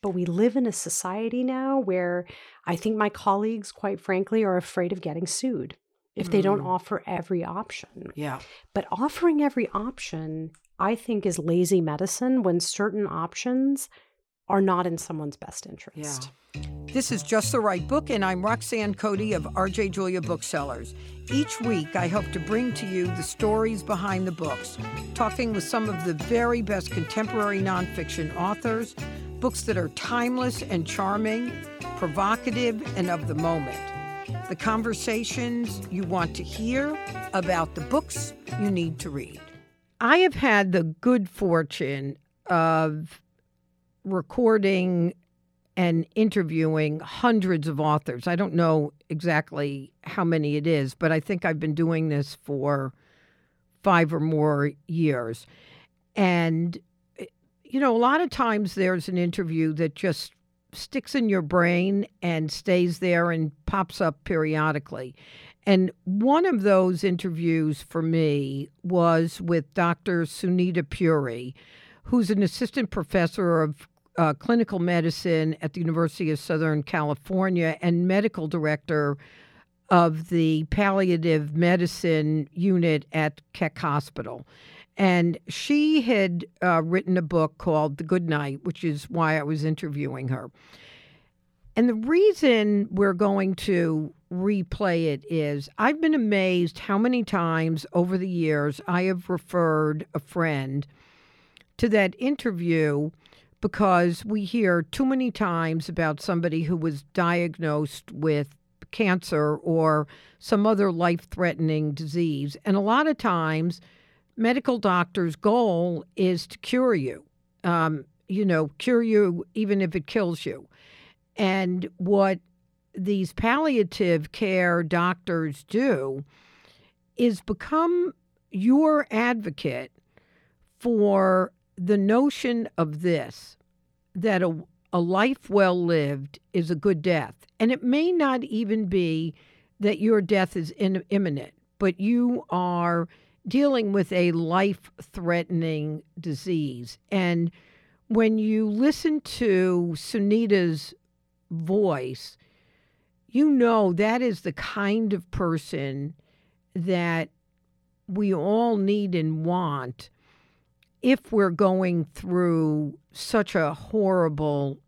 But we live in a society now where I think my colleagues, quite frankly, are afraid of getting sued if they don't Mm. offer every option. Yeah. But offering every option, I think, is lazy medicine when certain options are not in someone's best interest. This is Just the Right Book, and I'm Roxanne Coady of RJ Julia Booksellers. Each week, I hope to bring to you the stories behind the books, talking with some of the very best contemporary nonfiction authors, books that are timeless and charming, provocative, and of the moment. The conversations you want to hear about the books you need to read. I have had the good fortune of recording and interviewing hundreds of authors. I don't know exactly how many it is, but I think I've been doing this for five or more years. And, you know, a lot of times there's an interview that just sticks in your brain and stays there and pops up periodically. And one of those interviews for me was with Dr. Sunita Puri, who's an assistant professor of uh, clinical medicine at the University of Southern California and medical director of the palliative medicine unit at Keck Hospital. And she had uh, written a book called The Good Night, which is why I was interviewing her. And the reason we're going to replay it is I've been amazed how many times over the years I have referred a friend to that interview because we hear too many times about somebody who was diagnosed with cancer or some other life threatening disease. And a lot of times, medical doctors' goal is to cure you, um, you know, cure you even if it kills you. And what these palliative care doctors do is become your advocate for the notion of this that a, a life well lived is a good death. And it may not even be that your death is in, imminent, but you are dealing with a life threatening disease. And when you listen to Sunita's voice, you know that is the kind of person that we all need and want if we're going through such a horrible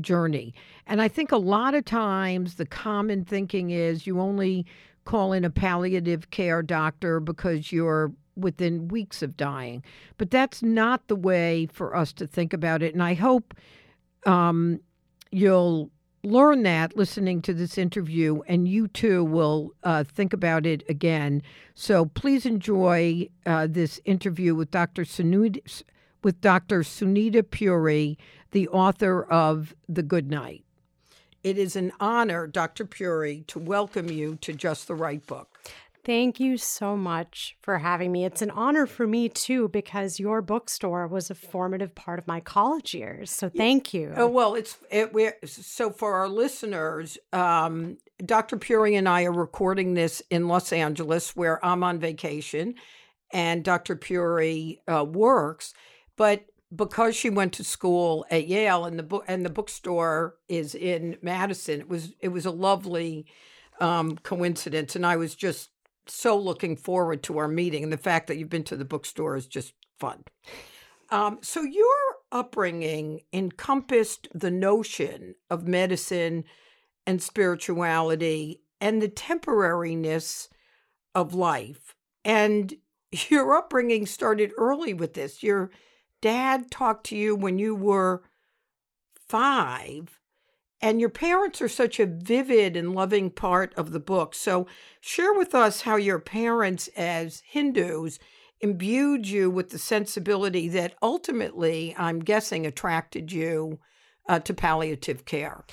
journey. And I think a lot of times the common thinking is you only call in a palliative care doctor because you're within weeks of dying. But that's not the way for us to think about it. And I hope um, you'll learn that listening to this interview, and you too will uh, think about it again. So please enjoy uh, this interview with Dr. Sunita, with Dr. Sunita Puri, the author of The Good Night. It is an honor, Dr. Puri, to welcome you to Just the Right Book. Thank you so much for having me. It's an honor for me too because your bookstore was a formative part of my college years. So thank you. Oh well, it's it. We're, so for our listeners, um, Dr. Puri and I are recording this in Los Angeles, where I'm on vacation, and Dr. Puri uh, works, but because she went to school at Yale and the book and the bookstore is in Madison, it was it was a lovely um, coincidence, and I was just so looking forward to our meeting. And the fact that you've been to the bookstore is just fun. Um, so your upbringing encompassed the notion of medicine and spirituality and the temporariness of life. And your upbringing started early with this. Your dad talked to you when you were five, and your parents are such a vivid and loving part of the book. So, share with us how your parents, as Hindus, imbued you with the sensibility that ultimately, I'm guessing, attracted you uh, to palliative care.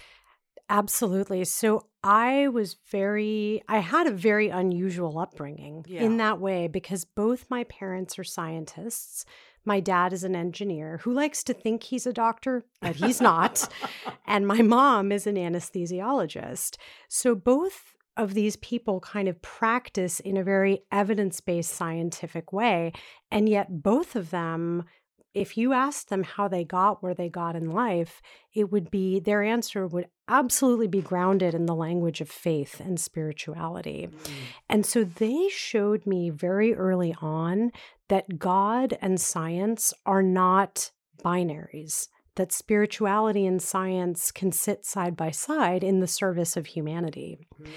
Absolutely. So I was very, I had a very unusual upbringing Yeah. in that way because both my parents are scientists. My dad is an engineer who likes to think he's a doctor, but he's not. and my mom is an anesthesiologist. So both of these people kind of practice in a very evidence based scientific way. And yet both of them if you asked them how they got where they got in life, it would be their answer would absolutely be grounded in the language of faith and spirituality. Mm. And so they showed me very early on that God and science are not binaries that spirituality and science can sit side by side in the service of humanity. Mm.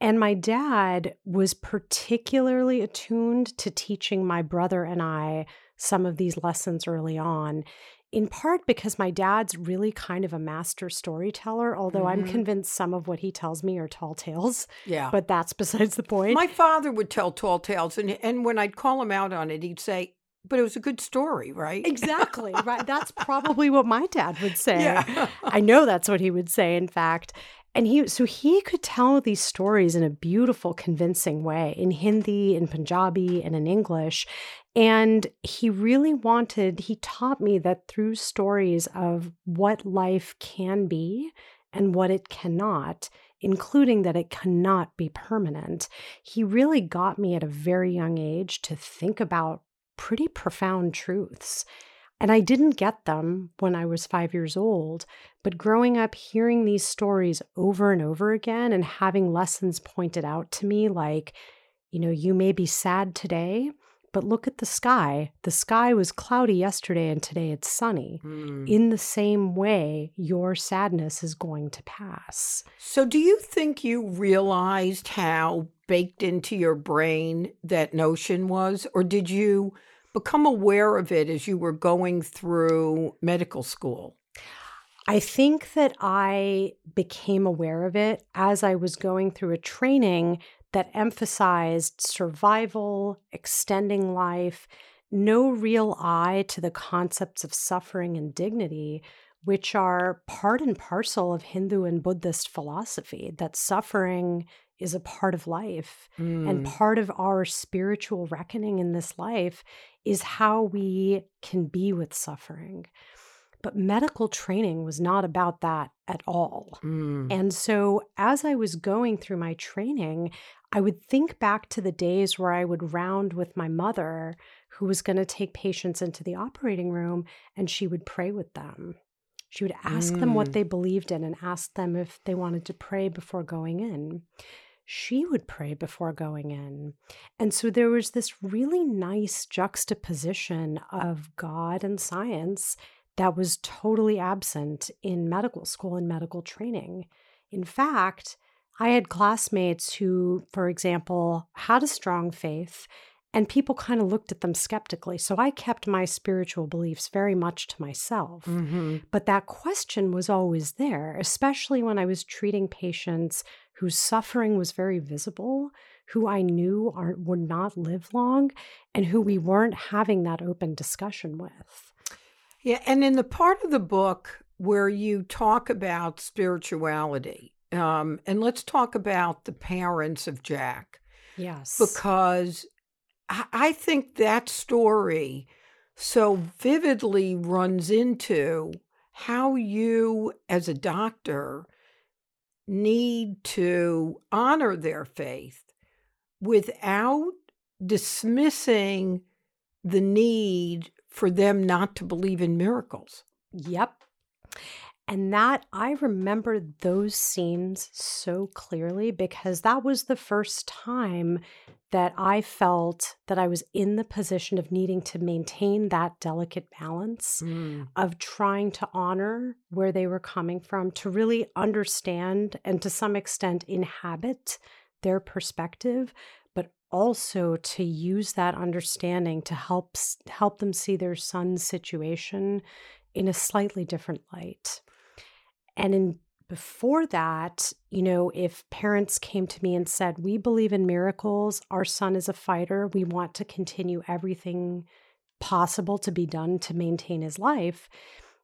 And my dad was particularly attuned to teaching my brother and I some of these lessons early on. In part because my dad's really kind of a master storyteller, although mm-hmm. I'm convinced some of what he tells me are tall tales. Yeah. But that's besides the point. My father would tell tall tales, and, and when I'd call him out on it, he'd say, but it was a good story, right? Exactly. right. That's probably what my dad would say. Yeah. I know that's what he would say, in fact. And he so he could tell these stories in a beautiful, convincing way in Hindi, in Punjabi, and in English. And he really wanted, he taught me that through stories of what life can be and what it cannot, including that it cannot be permanent, he really got me at a very young age to think about pretty profound truths. And I didn't get them when I was five years old, but growing up hearing these stories over and over again and having lessons pointed out to me, like, you know, you may be sad today, but look at the sky. The sky was cloudy yesterday and today it's sunny. Mm. In the same way, your sadness is going to pass. So, do you think you realized how baked into your brain that notion was, or did you become aware of it as you were going through medical school? I think that I became aware of it as I was going through a training that emphasized survival, extending life, no real eye to the concepts of suffering and dignity, which are part and parcel of Hindu and Buddhist philosophy, that suffering is a part of life. Mm. And part of our spiritual reckoning in this life is how we can be with suffering. But medical training was not about that at all. Mm. And so, as I was going through my training, I would think back to the days where I would round with my mother, who was going to take patients into the operating room, and she would pray with them. She would ask mm. them what mm. they believed in and ask them if they wanted to pray before going in. She would pray before going in. And so there was this really nice juxtaposition of God and science that was totally absent in medical school and medical training. In fact, I had classmates who, for example, had a strong faith and people kind of looked at them skeptically. So I kept my spiritual beliefs very much to myself. Mm-hmm. But that question was always there, especially when I was treating patients whose suffering was very visible, who I knew are, would not live long, and who we weren't having that open discussion with. Yeah. And in the part of the book where you talk about spirituality, um, and let's talk about the parents of Jack. Yes. Because I think that story so vividly runs into how you, as a doctor, need to honor their faith without dismissing the need for them not to believe in miracles. Yep. And that I remember those scenes so clearly because that was the first time that I felt that I was in the position of needing to maintain that delicate balance mm. of trying to honor where they were coming from, to really understand and to some extent inhabit their perspective, but also to use that understanding to help help them see their son's situation in a slightly different light. And in before that, you know, if parents came to me and said, We believe in miracles, our son is a fighter, we want to continue everything possible to be done to maintain his life.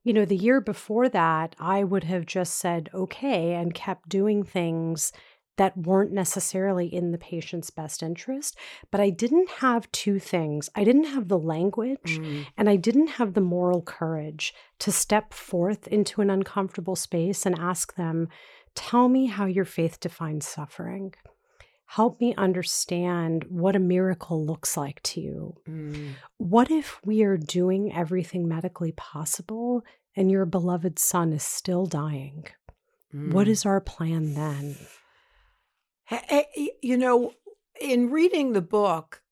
You know, the year before that, I would have just said, okay, and kept doing things that weren't necessarily in the patient's best interest. But I didn't have two things I didn't have the language mm. and I didn't have the moral courage to step forth into an uncomfortable space and ask them, Tell me how your faith defines suffering. help me understand what a miracle looks like to you. Mm. What if we are doing everything medically possible and your beloved son is still dying? What Mm. is our plan then? Eh, You know, in reading the book,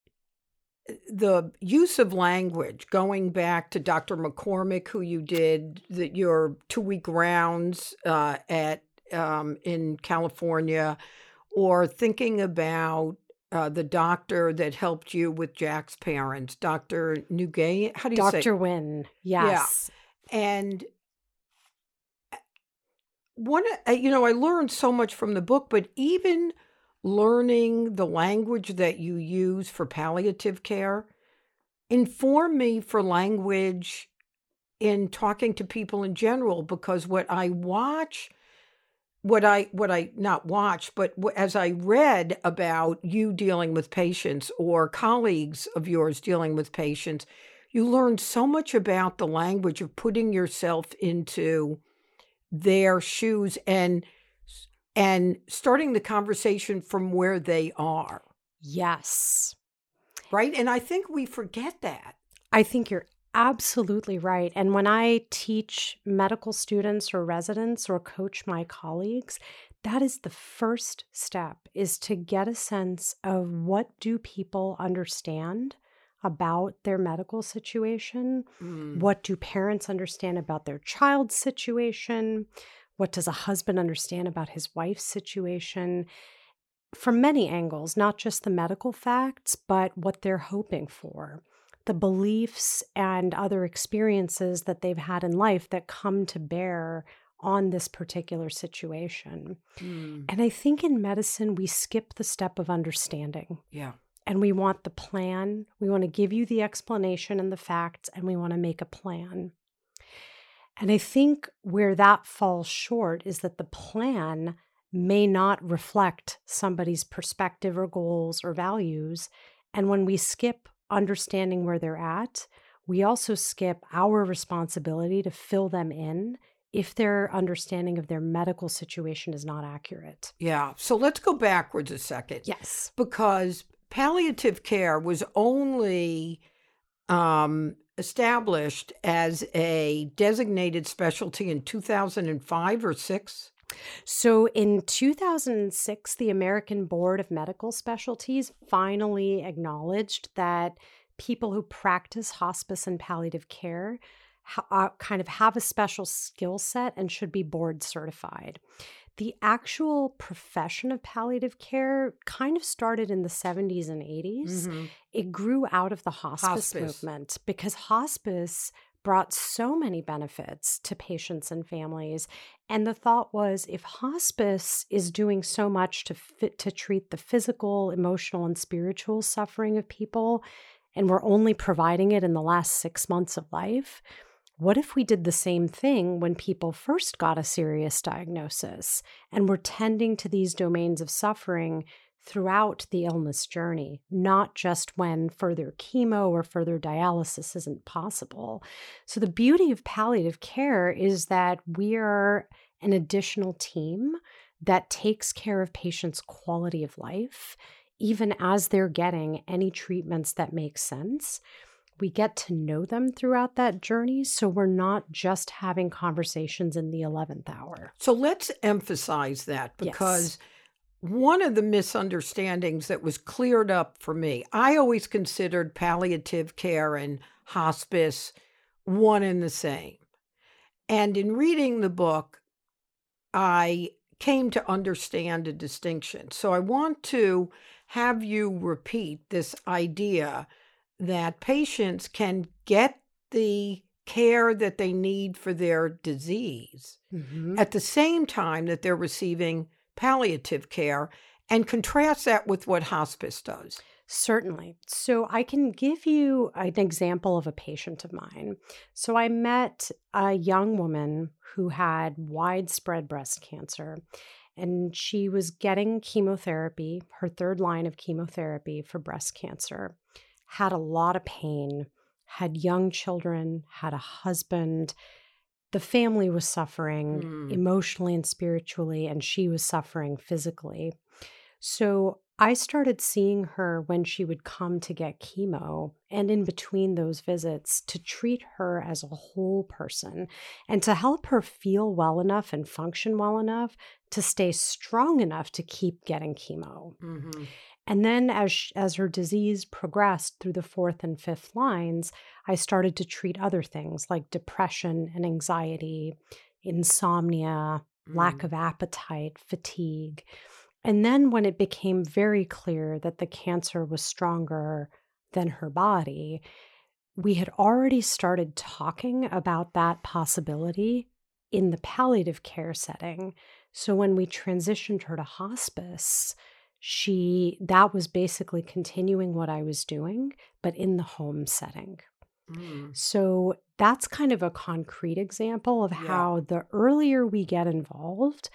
eh, the use of language, going back to Dr. McCormick, who you did the, your two week rounds uh, at um, in California, or thinking about uh, the doctor that helped you with Jack's parents, Dr. Nugay. How do you say? Dr. Wynn, yes. and uh, one uh, you know i learned so much from the book but even learning the language that you use for palliative care inform me for language in talking to people in general because what i watch what i what i not watch but as i read about you dealing with patients or colleagues of yours dealing with patients you learn so much about the language of putting yourself into their shoes and and starting the conversation from where they are Yes. right and i think we forget that I think you're absolutely right. And when I teach medical students or residents or coach my colleagues, that is the first step is to get a sense of what do people understand about their medical situation? Mm. What do parents understand about their child's situation? What does a husband understand about his wife's situation? From many angles, not just the medical facts, but what they're hoping for, the beliefs and other experiences that they've had in life that come to bear on this particular situation. Mm. And I think in medicine, we skip the step of understanding yeah and we want the plan. We want to give you the explanation and the facts, and we want to make a plan. And I think where that falls short is that the plan may not reflect somebody's perspective or goals or values. And when we skip understanding where they're at, we also skip our responsibility to fill them in if their understanding of their medical situation is not accurate. yeah so let's go backwards a second Yes. because palliative care was only um, established as a designated specialty in 2005 or 6 So in 2006, the American Board of Medical Specialties finally acknowledged that people who practice hospice and palliative care ha- uh, kind of have a special skill set and should be board certified. The actual profession of palliative care kind of started in the 70s and 80s Mhm. it grew out of the hospice, Hospice. movement because hospice brought so many benefits to patients and families and the thought was if hospice is doing so much to fit to treat the physical emotional and spiritual suffering of people and we're only providing it in the last 6 months of life what if we did the same thing when people first got a serious diagnosis and were tending to these domains of suffering throughout the illness journey, not just when further chemo or further dialysis isn't possible. So, the beauty of palliative care is that we are an additional team that takes care of patients' quality of life, even as they're getting any treatments that make sense. We get to know them throughout that journey. So, we're not just having conversations in the 11th hour. So let's emphasize that Yes. because one of the misunderstandings that was cleared up for me, I always considered palliative care and hospice one and the same. And in reading the book, I came to understand a distinction. So I want to have you repeat this idea that patients can get the care that they need for their disease Mhm. at the same time that they're receiving palliative care and contrast that with what hospice does. Certainly. So I can give you an example of a patient of mine. So I met a young woman who had widespread breast cancer and she was getting chemotherapy, her third line of chemotherapy for breast cancer, had a lot of pain, had young children, had a husband. The family was suffering Mm. emotionally and spiritually, and she was suffering physically. So I started seeing her when she would come to get chemo and in between those visits to treat her as a whole person and to help her feel well enough and function well enough to stay strong enough to keep getting chemo. Mm-hmm. And then as as her disease progressed through the fourth and fifth lines, I started to treat other things like depression and anxiety, insomnia, mm. lack of appetite, fatigue. And then, when it became very clear that the cancer was stronger than her body, we had already started talking about that possibility in the palliative care setting. So, when we transitioned her to hospice, she that was basically continuing what I was doing, but in the home setting. Mm. So that's kind of a concrete example of how yeah. the earlier we get involved,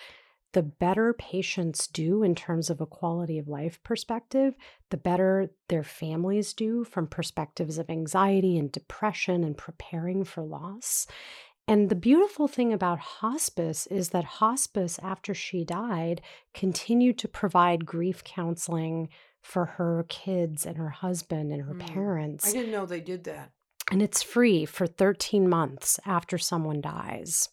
the better patients do in terms of a quality of life perspective, the better their families do from perspectives of anxiety and depression and preparing for loss. And the beautiful thing about hospice is that hospice, after she died, continued to provide grief counseling for her kids and her husband and her mm. parents. I didn't know they did that. And it's free for 13 months after someone dies.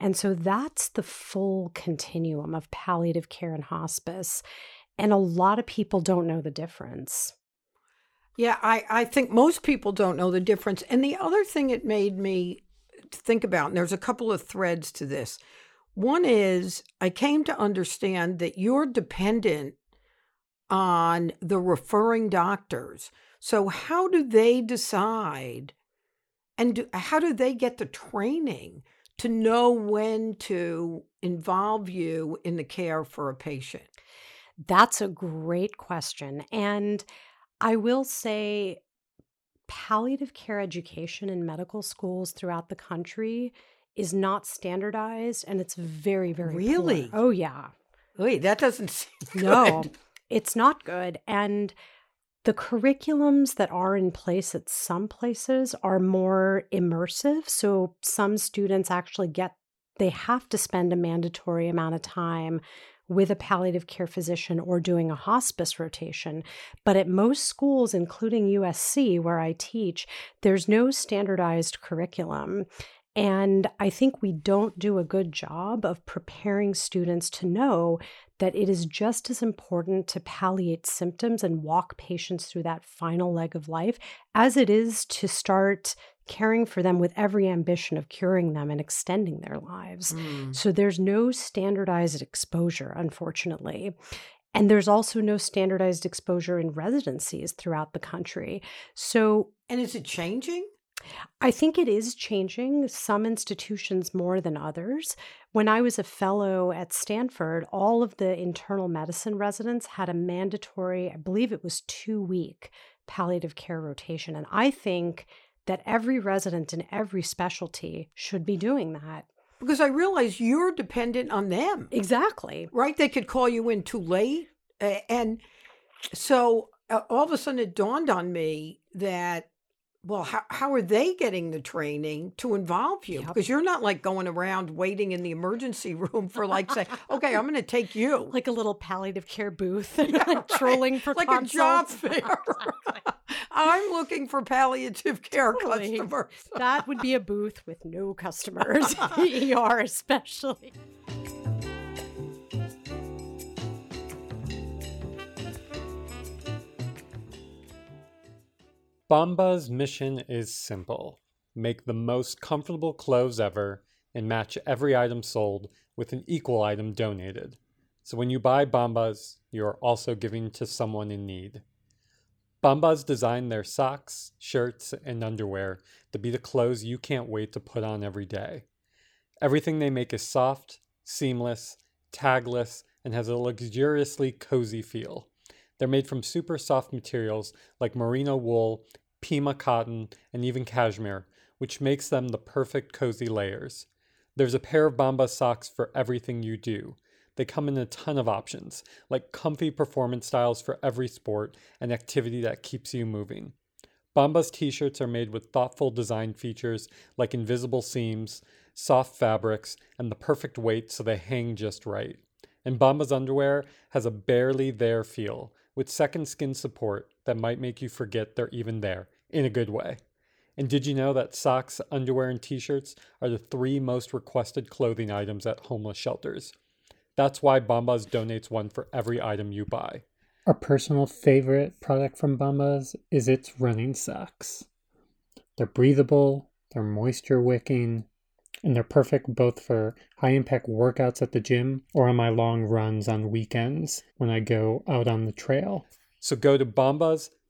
And so that's the full continuum of palliative care and hospice. And a lot of people don't know the difference. Yeah, I, I think most people don't know the difference. And the other thing it made me think about, and there's a couple of threads to this. One is I came to understand that you're dependent on the referring doctors. So, how do they decide and do, how do they get the training to know when to involve you in the care for a patient? That's a great question. And I will say, palliative care education in medical schools throughout the country is not standardized and it's very, very really. Poor. Oh, yeah. Wait, that doesn't seem no, it's not good. And the curriculums that are in place at some places are more immersive. So some students actually get, they have to spend a mandatory amount of time with a palliative care physician or doing a hospice rotation. But at most schools, including USC, where I teach, there's no standardized curriculum. And I think we don't do a good job of preparing students to know that it is just as important to palliate symptoms and walk patients through that final leg of life as it is to start caring for them with every ambition of curing them and extending their lives. Mm. So there's no standardized exposure, unfortunately. And there's also no standardized exposure in residencies throughout the country. So, and is it changing? I think it is changing, some institutions more than others. When I was a fellow at Stanford, all of the internal medicine residents had a mandatory, I believe it was two week palliative care rotation. And I think that every resident in every specialty should be doing that. Because I realize you're dependent on them. Exactly. Right? They could call you in too late. And so uh, all of a sudden it dawned on me that well, how, how are they getting the training to involve you? Yep. Because you're not like going around waiting in the emergency room for like say, okay, I'm going to take you like a little palliative care booth, and yeah, like trolling for like consults. a job fair. I'm looking for palliative care totally. customers. that would be a booth with no customers, ER especially. Bombas' mission is simple make the most comfortable clothes ever and match every item sold with an equal item donated. So when you buy Bombas, you are also giving to someone in need. Bombas design their socks, shirts, and underwear to be the clothes you can't wait to put on every day. Everything they make is soft, seamless, tagless, and has a luxuriously cozy feel. They're made from super soft materials like merino wool Pima cotton, and even cashmere, which makes them the perfect cozy layers. There's a pair of Bombas socks for everything you do. They come in a ton of options, like comfy performance styles for every sport and activity that keeps you moving. Bombas t shirts are made with thoughtful design features like invisible seams, soft fabrics, and the perfect weight so they hang just right. And Bombas underwear has a barely there feel with second skin support that might make you forget they're even there in a good way. And did you know that socks, underwear, and t shirts are the three most requested clothing items at homeless shelters? That's why Bombas donates one for every item you buy. Our personal favorite product from Bombas is its running socks. They're breathable, they're moisture wicking, and they're perfect both for high impact workouts at the gym or on my long runs on weekends when I go out on the trail. So go to bombas.com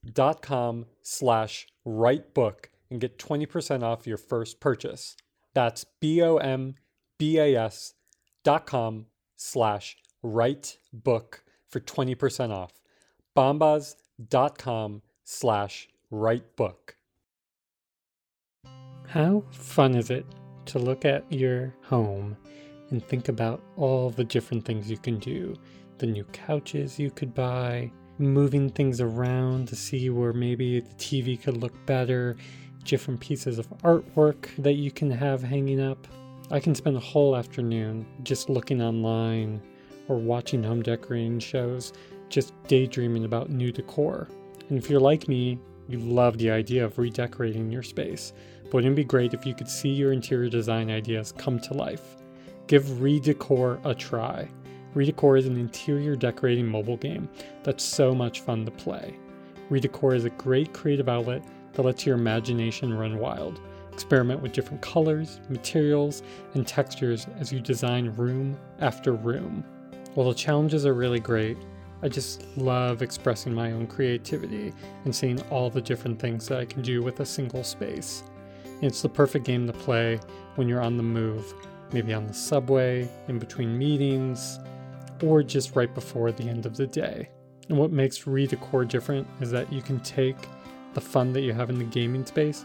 slash rightbook and get 20% off your first purchase. That's B-O-M-B-A-S dot com slash rightbook for 20% off. Bombas bombas.com slash rightbook. How fun is it to look at your home and think about all the different things you can do? The new couches you could buy, moving things around to see where maybe the TV could look better, different pieces of artwork that you can have hanging up. I can spend a whole afternoon just looking online or watching home decorating shows, just daydreaming about new decor. And if you're like me, you love the idea of redecorating your space. But wouldn't it be great if you could see your interior design ideas come to life? Give Redecor a try. Redecor is an interior decorating mobile game that's so much fun to play. Redecor is a great creative outlet that lets your imagination run wild. Experiment with different colors, materials, and textures as you design room after room. While the challenges are really great, I just love expressing my own creativity and seeing all the different things that I can do with a single space. It's the perfect game to play when you're on the move, maybe on the subway, in between meetings, or just right before the end of the day. And what makes Redecor different is that you can take the fun that you have in the gaming space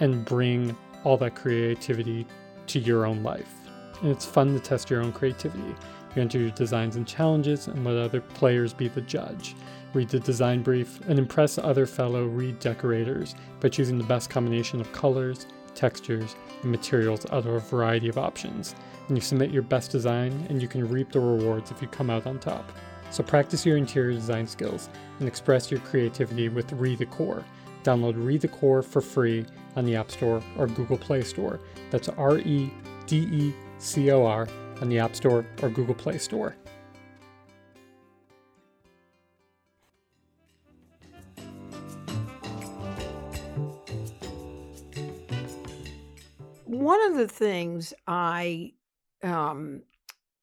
and bring all that creativity to your own life. And it's fun to test your own creativity. You enter your designs and challenges and let other players be the judge. Read the design brief and impress other fellow redecorators by choosing the best combination of colors, textures, and materials out of a variety of options. And you submit your best design and you can reap the rewards if you come out on top. So practice your interior design skills and express your creativity with Redecor. Download Redecor for free on the App Store or Google Play Store. That's R E D E C O R on the App Store or Google Play Store. One of the things I um,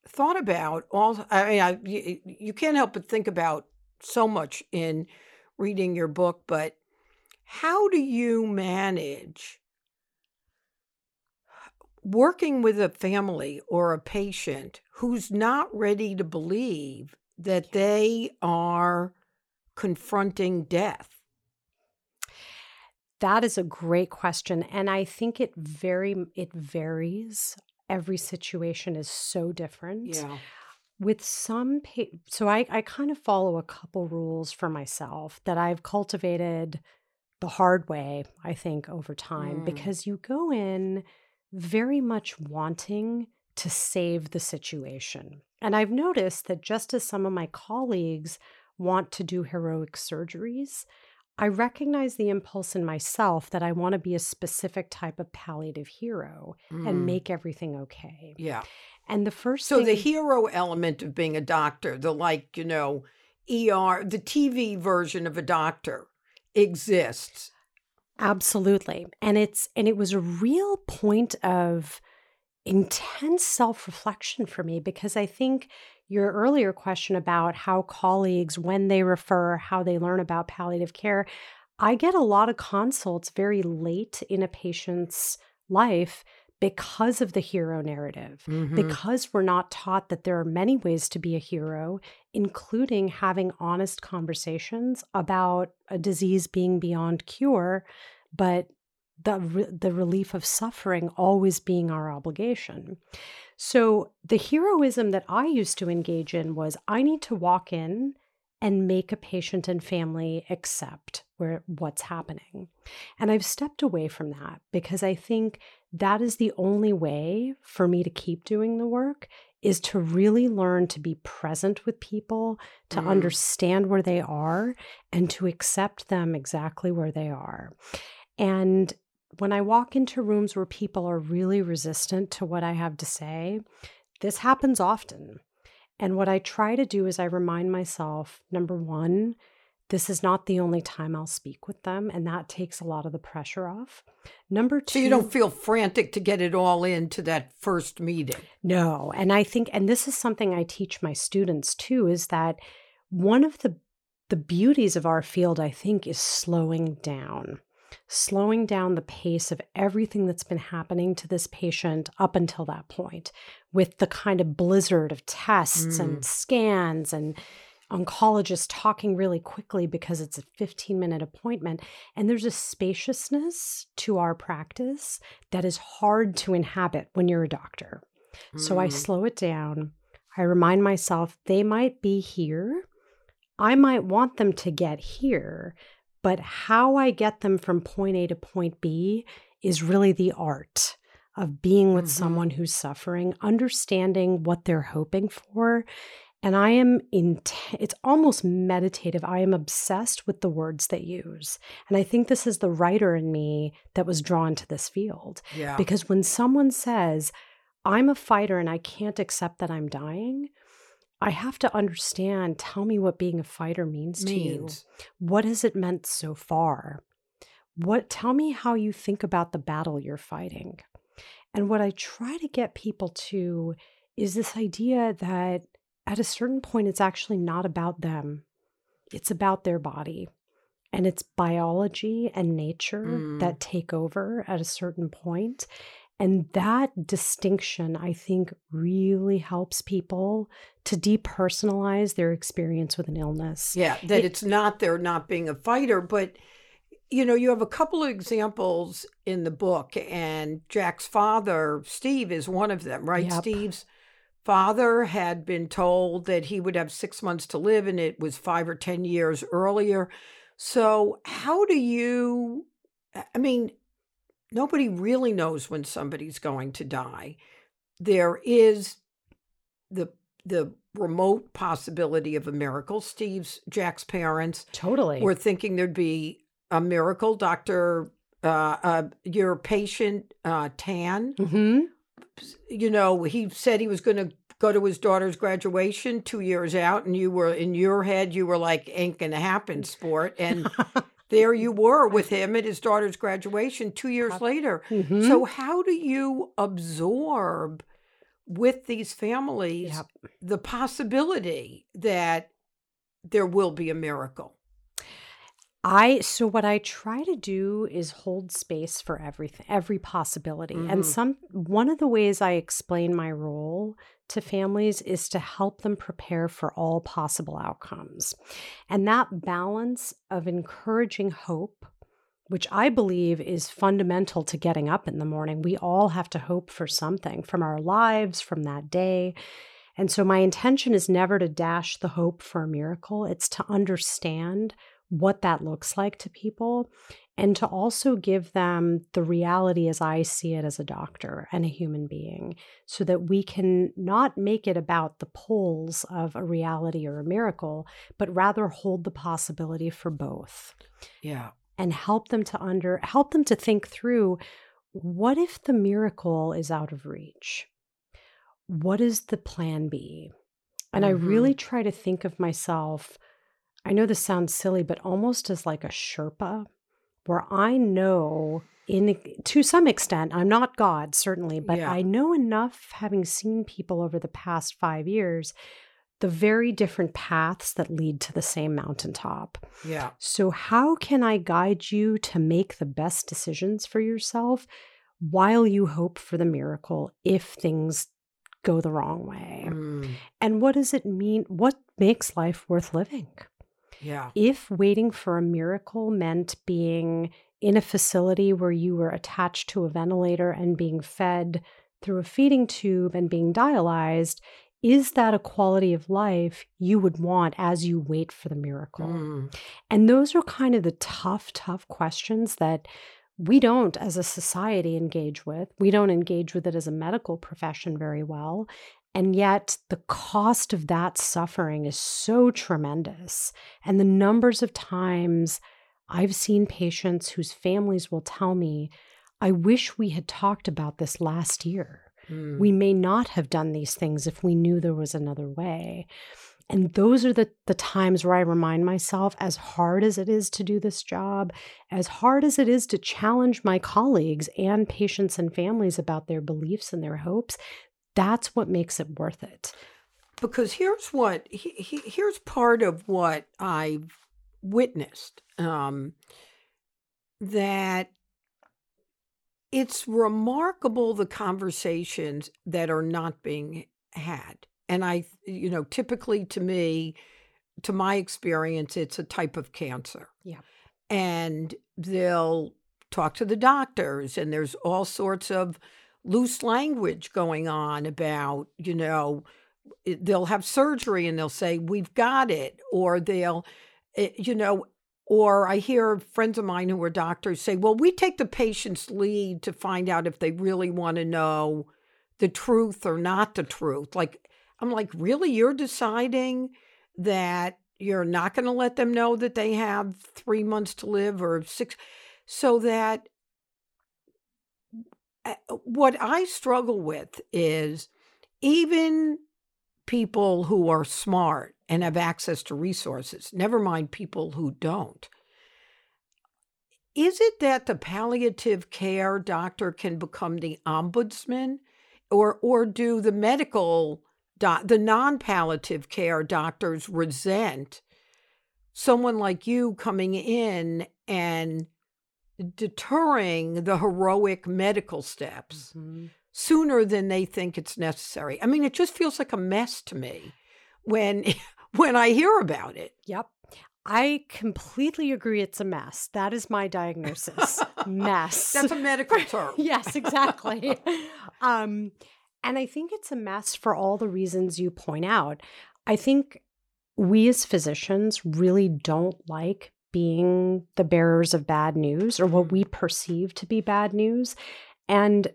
thought about, all I mean, I, you, you can't help but think about so much in reading your book, but how do you manage working with a family or a patient who's not ready to believe that they are confronting death? That is a great question and I think it very it varies. Every situation is so different. Yeah. With some pa- so I I kind of follow a couple rules for myself that I've cultivated the hard way, I think over time Mm. because you go in very much wanting to save the situation. And I've noticed that just as some of my colleagues want to do heroic surgeries, I recognize the impulse in myself that I want to be a specific type of palliative hero Mm. and make everything okay. Yeah. And the first So thing the hero element of being a doctor, the like, you know, ER, the TV version of a doctor exists. Absolutely. And it's and it was a real point of intense self-reflection for me because I think your earlier question about how colleagues when they refer how they learn about palliative care, I get a lot of consults very late in a patient's life because of the hero narrative. Mhm. Because we're not taught that there are many ways to be a hero, including having honest conversations about a disease being beyond cure, but the re- the relief of suffering always being our obligation. So the heroism that I used to engage in was I need to walk in and make a patient and family accept where what's happening. And I've stepped away from that because I think that is the only way for me to keep doing the work is to really learn to be present with people, to mm. understand where they are, and to accept them exactly where they are. And when I walk into rooms where people are really resistant to what I have to say, this happens often. And what I try to do is I remind myself number one, this is not the only time I'll speak with them, and that takes a lot of the pressure off. Number two, so you don't feel frantic to get it all into that first meeting. No, and I think, and this is something I teach my students too, is that one of the the beauties of our field, I think, is slowing down, slowing down the pace of everything that's been happening to this patient up until that point, with the kind of blizzard of tests mm. and scans and oncologist talking really quickly because it's a 15 minute appointment. And there's a spaciousness to our practice that is hard to inhabit when you're a doctor. Mm. So I mm. slow it down. I remind myself they might be here. I might want them to get here, but how I get them from point A to point B is really the art of being with mm-hmm. someone who's suffering, understanding what they're hoping for, and I am in, it's almost meditative. I am obsessed with the words they use. And I think this is the writer in me that was drawn to this field. Yeah. Because when someone says, I'm a fighter and I can't accept that I'm dying, I have to understand, tell me what being a fighter means, means. to you. What has it meant so far? What tell me how you think about the battle you're fighting. And what I try to get people to is this idea that at a certain point, it's actually not about them, it's about their body. And it's biology and nature mm. that take over at a certain point. And that distinction, I think, really helps people to depersonalize their experience with an illness. Yeah, that it, it's not they're not being a fighter, but you know, you have a couple of examples in the book, and Jack's father, Steve, is one of them, right? Yep. Steve's father had been told that he would have six months to live, and it was five or 10 years earlier. So, how do you, I mean, nobody really knows when somebody's going to die. There is the, the remote possibility of a miracle. Steve's, Jack's parents totally were thinking there'd be a miracle. Dr. Uh, uh, your patient, uh, Tan, mm-hmm you know, he said he was going to go to his daughter's graduation two years out, and you were in your head, you were like, ain't to happen, sport. And there you were with him at his daughter's graduation two years later. Mm-hmm. So, how do you absorb with these families yep. the possibility that there will be a miracle? I so what I try to do is hold space for everything, every possibility. Mm-hmm. And some one of the ways I explain my role to families is to help them prepare for all possible outcomes. And that balance of encouraging hope, which I believe is fundamental to getting up in the morning. We all have to hope for something from our lives, from that day. And so my intention is never to dash the hope for a miracle, it's to understand what that looks like to people and to also give them the reality as I see it as a doctor and a human being so that we can not make it about the poles of a reality or a miracle, but rather hold the possibility for both. Yeah. And help them to under help them to think through what if the miracle is out of reach? What is the plan B? And mm-hmm. I really try to think of myself I know this sounds silly, but almost as like a Sherpa, where I know in to some extent, I'm not God, certainly, but yeah. I know enough having seen people over the past five years, the very different paths that lead to the same mountaintop. Yeah. So, how can I guide you to make the best decisions for yourself while you hope for the miracle if things go the wrong way? Mm. And what does it mean? What makes life worth living? Yeah. If waiting for a miracle meant being in a facility where you were attached to a ventilator and being fed through a feeding tube and being dialyzed, is that a quality of life you would want as you wait for the miracle? Mm. And those are kind of the tough, tough questions that we don't, as a society, engage with. We don't engage with it as a medical profession very well. And yet, the cost of that suffering is so tremendous. And the numbers of times I've seen patients whose families will tell me, I wish we had talked about this last year. Mm. We may not have done these things if we knew there was another way. And those are the, the times where I remind myself, as hard as it is to do this job, as hard as it is to challenge my colleagues and patients and families about their beliefs and their hopes, that's what makes it worth it. because here's what he, he, here's part of what I've witnessed um, that it's remarkable the conversations that are not being had and I you know typically to me to my experience it's a type of cancer Yeah. and they'll talk to the doctors and there's all sorts of loose language going on about you know they'll have surgery and they'll say we've got it or they'll eh, you know or i hear friends of mine who are doctors say well we take the patient's lead to find out if they really want to know the truth or not the truth. Like i'm like really? You're deciding that you're not going to let them know that they have three months to live or six so that Uh, what i struggle with is even people who are smart and have access to resources, never mind people who don't. Is it that the palliative care doctor can become the ombudsman or or do the medical doc, the non-palliative care doctors resent someone like you coming in and deterring the heroic medical steps? sooner than they think it's necessary. I mean, it just feels like a mess to me when when I hear about it. Yep. I completely agree it's a mess. That is my diagnosis. mess. That's a medical term. yes, exactly. um, and I think it's a mess for all the reasons you point out. I think we as physicians really don't like being the bearers of bad news or what we mm-hmm. perceive to be bad news. And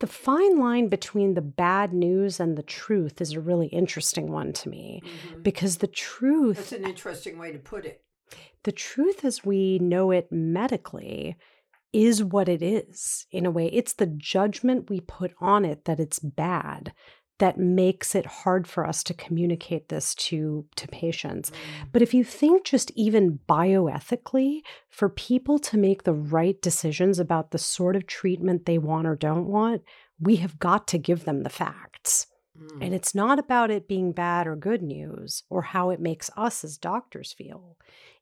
the fine line between the bad news and the truth is a really interesting one to me mm-hmm. because the truth That's an interesting way to put it. the truth as we know it medically is what it is in a way. It's the judgment we put on it that it's bad that makes it hard for us to communicate this to to patients. But if you think just even bioethically for people to make the right decisions about the sort of treatment they want or don't want, we have got to give them the facts. Mm. And it's not about it being bad or good news or how it makes us as doctors feel.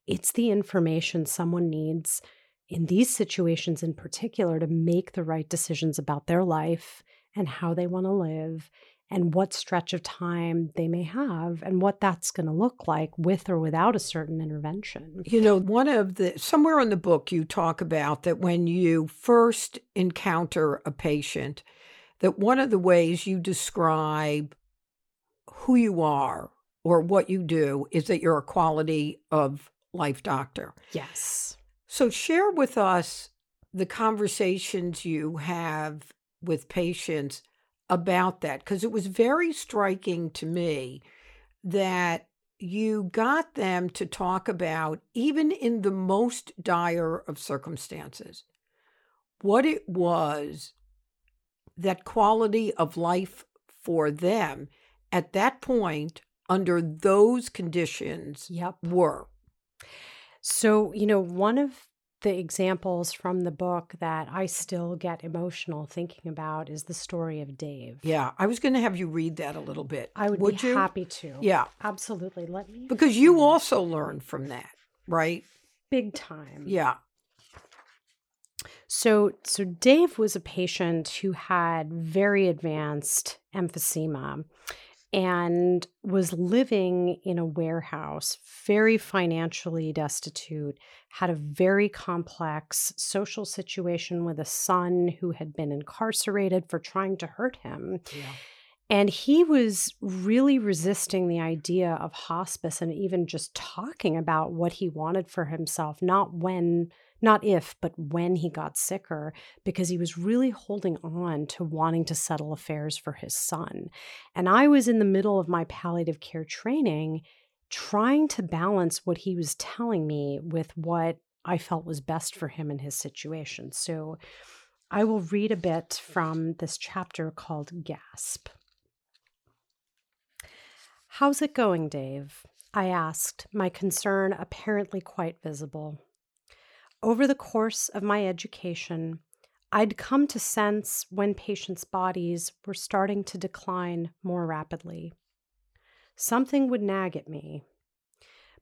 It's the information someone needs in these situations in particular to make the right decisions about their life and how they want to live and what stretch of time they may have and what that's going to look like with or without a certain intervention. You know, one of the somewhere in the book you talk about that when you first encounter a patient, that one of the ways you describe who you are or what you do is that you're a quality of life doctor. Yes. So share with us the conversations you have with patients about that because it was very striking to me that you got them to talk about even in the most dire of circumstances what it was that quality of life for them at that point under those conditions Yep. were So, you know, one of the examples from the book that I still get emotional thinking about is the story of Dave. yeah i was going to have you read that a little bit I would, would be you happy to. yeah Absolutely. Let me because you also learned from that right big time. yeah So so Dave was a patient who had very advanced emphysema and was living in a warehouse, very financially destitute, had a very complex social situation with a son who had been incarcerated for trying to hurt him. yeah And he was really resisting the idea of hospice and even just talking about what he wanted for himself, not when, not if, but when he got sicker, because he was really holding on to wanting to settle affairs for his son. And I was in the middle of my palliative care training, trying to balance what he was telling me with what I felt was best for him in his situation. So I will read a bit from this chapter called Gasp. How's it going, Dave? I asked, my concern apparently quite visible. Over the course of my education, I'd come to sense when patients' bodies were starting to decline more rapidly. Something would nag at me.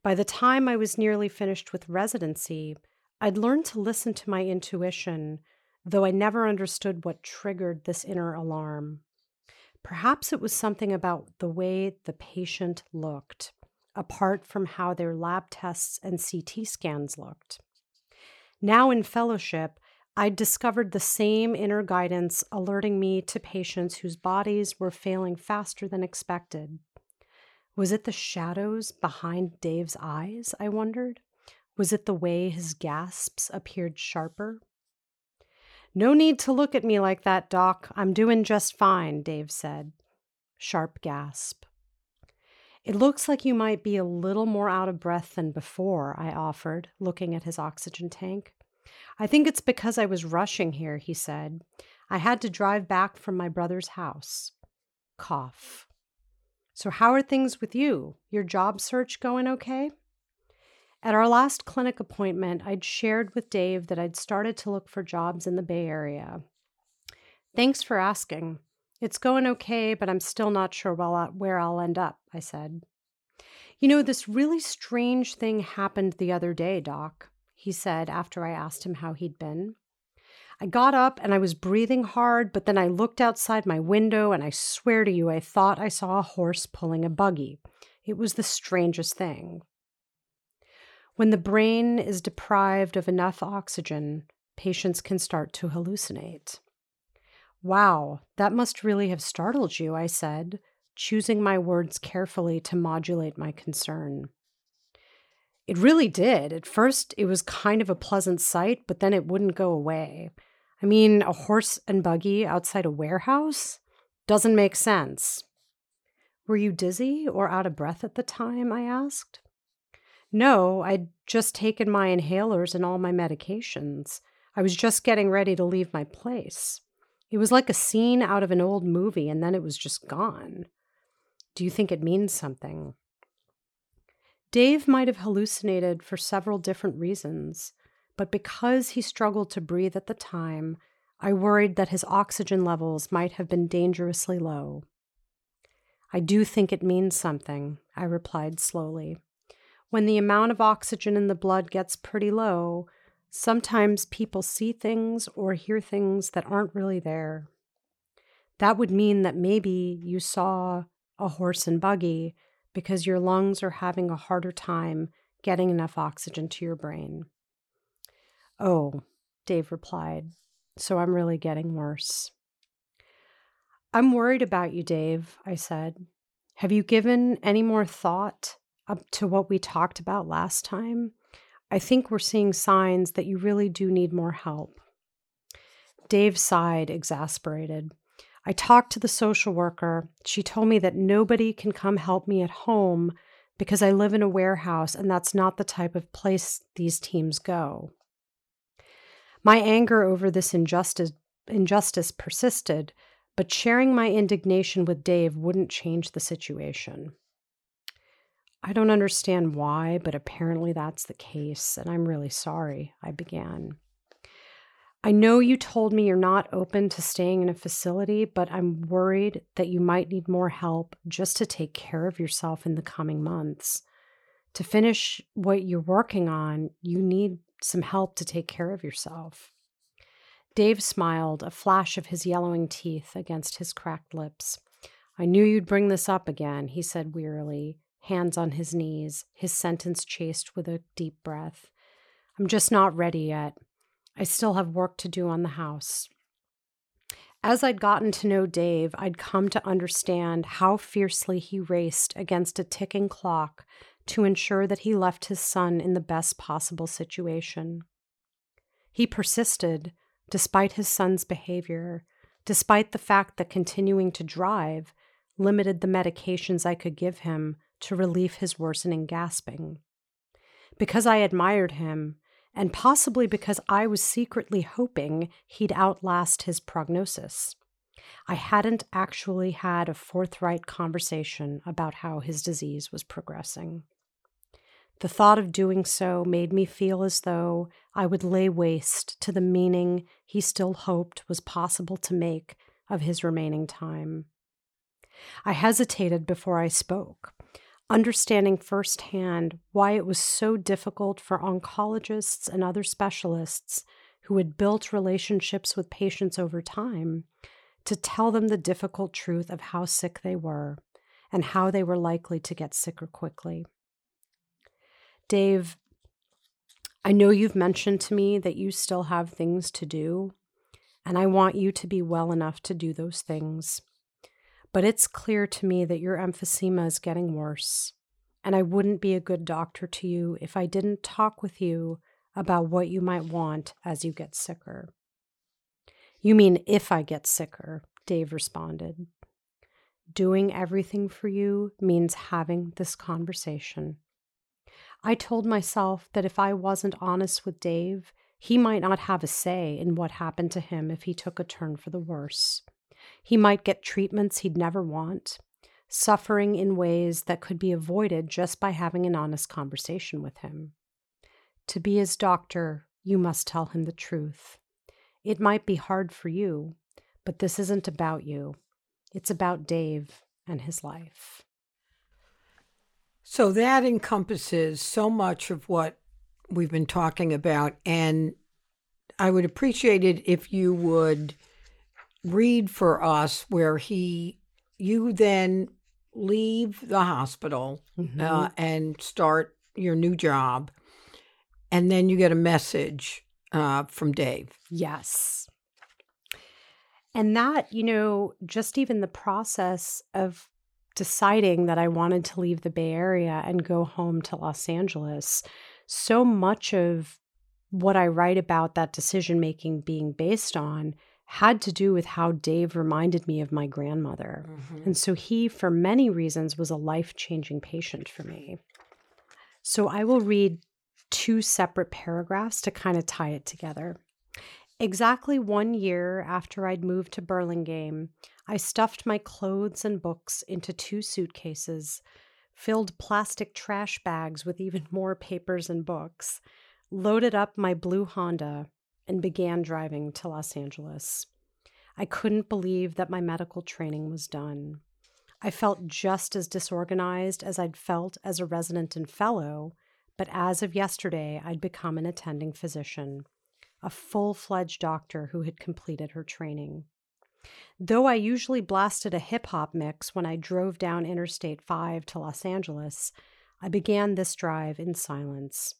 By the time I was nearly finished with residency, I'd learned to listen to my intuition, though I never understood what triggered this inner alarm. Perhaps it was something about the way the patient looked, apart from how their lab tests and CT scans looked. Now in fellowship, I'd discovered the same inner guidance alerting me to patients whose bodies were failing faster than expected. Was it the shadows behind Dave's eyes? I wondered. Was it the way his gasps appeared sharper? No need to look at me like that, Doc. I'm doing just fine, Dave said. Sharp gasp. It looks like you might be a little more out of breath than before, I offered, looking at his oxygen tank. I think it's because I was rushing here, he said. I had to drive back from my brother's house. Cough. So, how are things with you? Your job search going okay? At our last clinic appointment, I'd shared with Dave that I'd started to look for jobs in the Bay Area. Thanks for asking. It's going okay, but I'm still not sure where I'll end up, I said. You know, this really strange thing happened the other day, Doc, he said after I asked him how he'd been. I got up and I was breathing hard, but then I looked outside my window and I swear to you, I thought I saw a horse pulling a buggy. It was the strangest thing. When the brain is deprived of enough oxygen, patients can start to hallucinate. Wow, that must really have startled you, I said, choosing my words carefully to modulate my concern. It really did. At first, it was kind of a pleasant sight, but then it wouldn't go away. I mean, a horse and buggy outside a warehouse? Doesn't make sense. Were you dizzy or out of breath at the time? I asked. No, I'd just taken my inhalers and all my medications. I was just getting ready to leave my place. It was like a scene out of an old movie, and then it was just gone. Do you think it means something? Dave might have hallucinated for several different reasons but because he struggled to breathe at the time, I worried that his oxygen levels might have been dangerously low. I do think it means something, I replied slowly. When the amount of oxygen in the blood gets pretty low, sometimes people see things or hear things that aren't really there. That would mean that maybe you saw a horse and buggy because your lungs are having a harder time getting enough oxygen to your brain. Oh, Dave replied, so I'm really getting worse. I'm worried about you, Dave, I said. Have you given any more thought up to what we talked about last time? I think we're seeing signs that you really do need more help. Dave sighed, exasperated. I talked to the social worker. She told me that nobody can come help me at home because I live in a warehouse and that's not the type of place these teams go. My anger over this injustice, injustice persisted, but sharing my indignation with Dave wouldn't change the situation. I don't understand why, but apparently that's the case, and I'm really sorry, I began. I know you told me you're not open to staying in a facility, but I'm worried that you might need more help just to take care of yourself in the coming months. To finish what you're working on, you need some help to take care of yourself. Dave smiled, a flash of his yellowing teeth against his cracked lips. I knew you'd bring this up again, he said wearily, hands on his knees, his sentence chased with a deep breath. I'm just not ready yet. I still have work to do on the house. As I'd gotten to know Dave, I'd come to understand how fiercely he raced against a ticking clock to ensure that he left his son in the best possible situation. He persisted, despite his son's behavior, despite the fact that continuing to drive limited the medications I could give him to relieve his worsening gasping. Because I admired him, and possibly because I was secretly hoping he'd outlast his prognosis. I hadn't actually had a forthright conversation about how his disease was progressing. The thought of doing so made me feel as though I would lay waste to the meaning he still hoped was possible to make of his remaining time. I hesitated before I spoke, understanding firsthand why it was so difficult for oncologists and other specialists who had built relationships with patients over time to tell them the difficult truth of how sick they were and how they were likely to get sicker quickly. Dave, I know you've mentioned to me that you still have things to do, and I want you to be well enough to do those things. But it's clear to me that your emphysema is getting worse, and I wouldn't be a good doctor to you if I didn't talk with you about what you might want as you get sicker. You mean if I get sicker, Dave responded. Doing everything for you means having this conversation. I told myself that if I wasn't honest with Dave, he might not have a say in what happened to him if he took a turn for the worse. He might get treatments he'd never want, suffering in ways that could be avoided just by having an honest conversation with him. To be his doctor, you must tell him the truth. It might be hard for you, but this isn't about you. It's about Dave and his life. So that encompasses so much of what we've been talking about. And I would appreciate it if you would read for us where he you then leave the hospital mm-hmm. uh, and start your new job and then you get a message uh, from dave yes and that you know just even the process of deciding that i wanted to leave the bay area and go home to los angeles so much of what i write about that decision making being based on had to do with how Dave reminded me of my grandmother. Mm-hmm. And so he, for many reasons, was a life changing patient for me. So I will read two separate paragraphs to kind of tie it together. Exactly one year after I'd moved to Burlingame, I stuffed my clothes and books into two suitcases, filled plastic trash bags with even more papers and books, loaded up my blue Honda, and began driving to Los Angeles. I couldn't believe that my medical training was done. I felt just as disorganized as I'd felt as a resident and fellow, but as of yesterday, I'd become an attending physician, a full fledged doctor who had completed her training. Though I usually blasted a hip hop mix when I drove down Interstate 5 to Los Angeles, I began this drive in silence.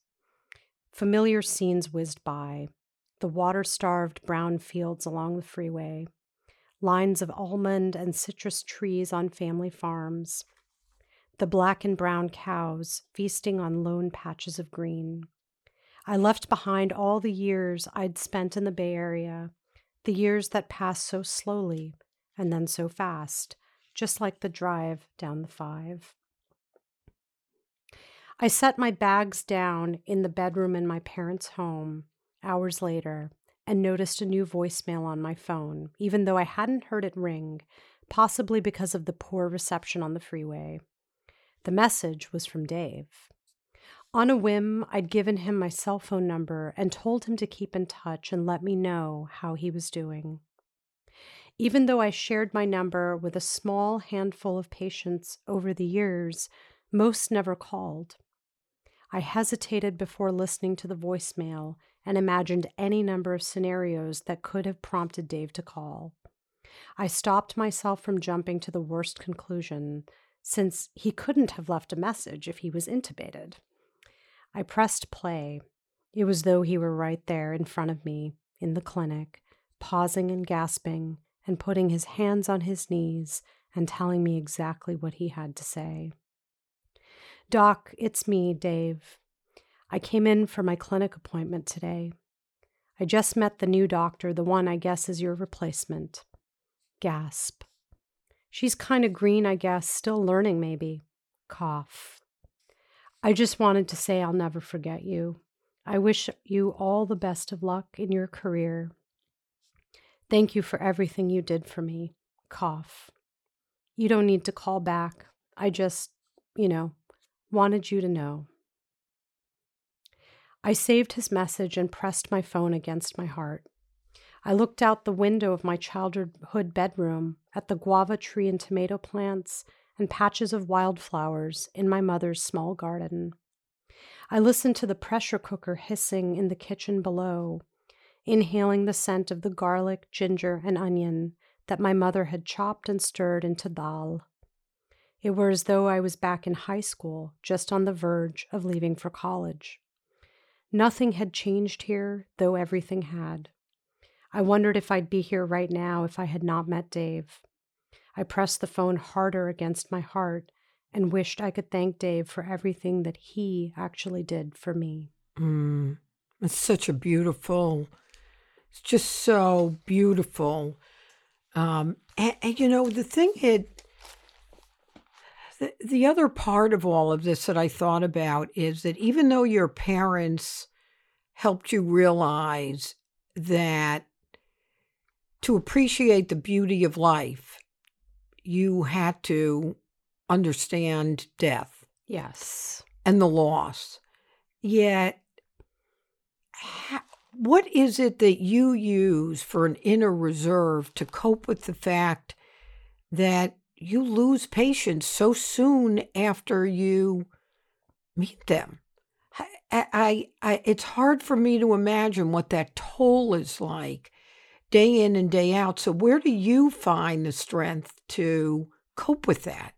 Familiar scenes whizzed by the water starved brown fields along the freeway, lines of almond and citrus trees on family farms, the black and brown cows feasting on lone patches of green. I left behind all the years I'd spent in the Bay Area, the years that passed so slowly and then so fast, just like the drive down the five. I set my bags down in the bedroom in my parents' home hours later and noticed a new voicemail on my phone, even though I hadn't heard it ring, possibly because of the poor reception on the freeway. The message was from Dave. On a whim, I'd given him my cell phone number and told him to keep in touch and let me know how he was doing. Even though I shared my number with a small handful of patients over the years, most never called. I hesitated before listening to the voicemail and imagined any number of scenarios that could have prompted Dave to call. I stopped myself from jumping to the worst conclusion, since he couldn't have left a message if he was intubated. I pressed play. It was though he were right there in front of me, in the clinic, pausing and gasping and putting his hands on his knees and telling me exactly what he had to say. Doc, it's me, Dave. I came in for my clinic appointment today. I just met the new doctor, the one I guess is your replacement. Gasp. She's kind of green, I guess, still learning, maybe. Cough. I just wanted to say I'll never forget you. I wish you all the best of luck in your career. Thank you for everything you did for me. Cough. You don't need to call back. I just, you know, wanted you to know. I saved his message and pressed my phone against my heart. I looked out the window of my childhood bedroom at the guava tree and tomato plants and patches of wildflowers in my mother's small garden. I listened to the pressure cooker hissing in the kitchen below, inhaling the scent of the garlic, ginger, and onion that my mother had chopped and stirred into dal. It were as though I was back in high school, just on the verge of leaving for college. Nothing had changed here, though everything had. I wondered if I'd be here right now if I had not met Dave. I pressed the phone harder against my heart and wished I could thank Dave for everything that he actually did for me. Mm, it's such a beautiful, it's just so beautiful. Um, and, and you know, the thing it, the, the other part of all of this that I thought about is that even though your parents helped you realize that to appreciate the beauty of life, you had to understand death. Yes. And the loss. Yet, what is it that you use for an inner reserve to cope with the fact that you lose patients so soon after you meet them? I, I, I, it's hard for me to imagine what that toll is like day in and day out. So, where do you find the strength to cope with that?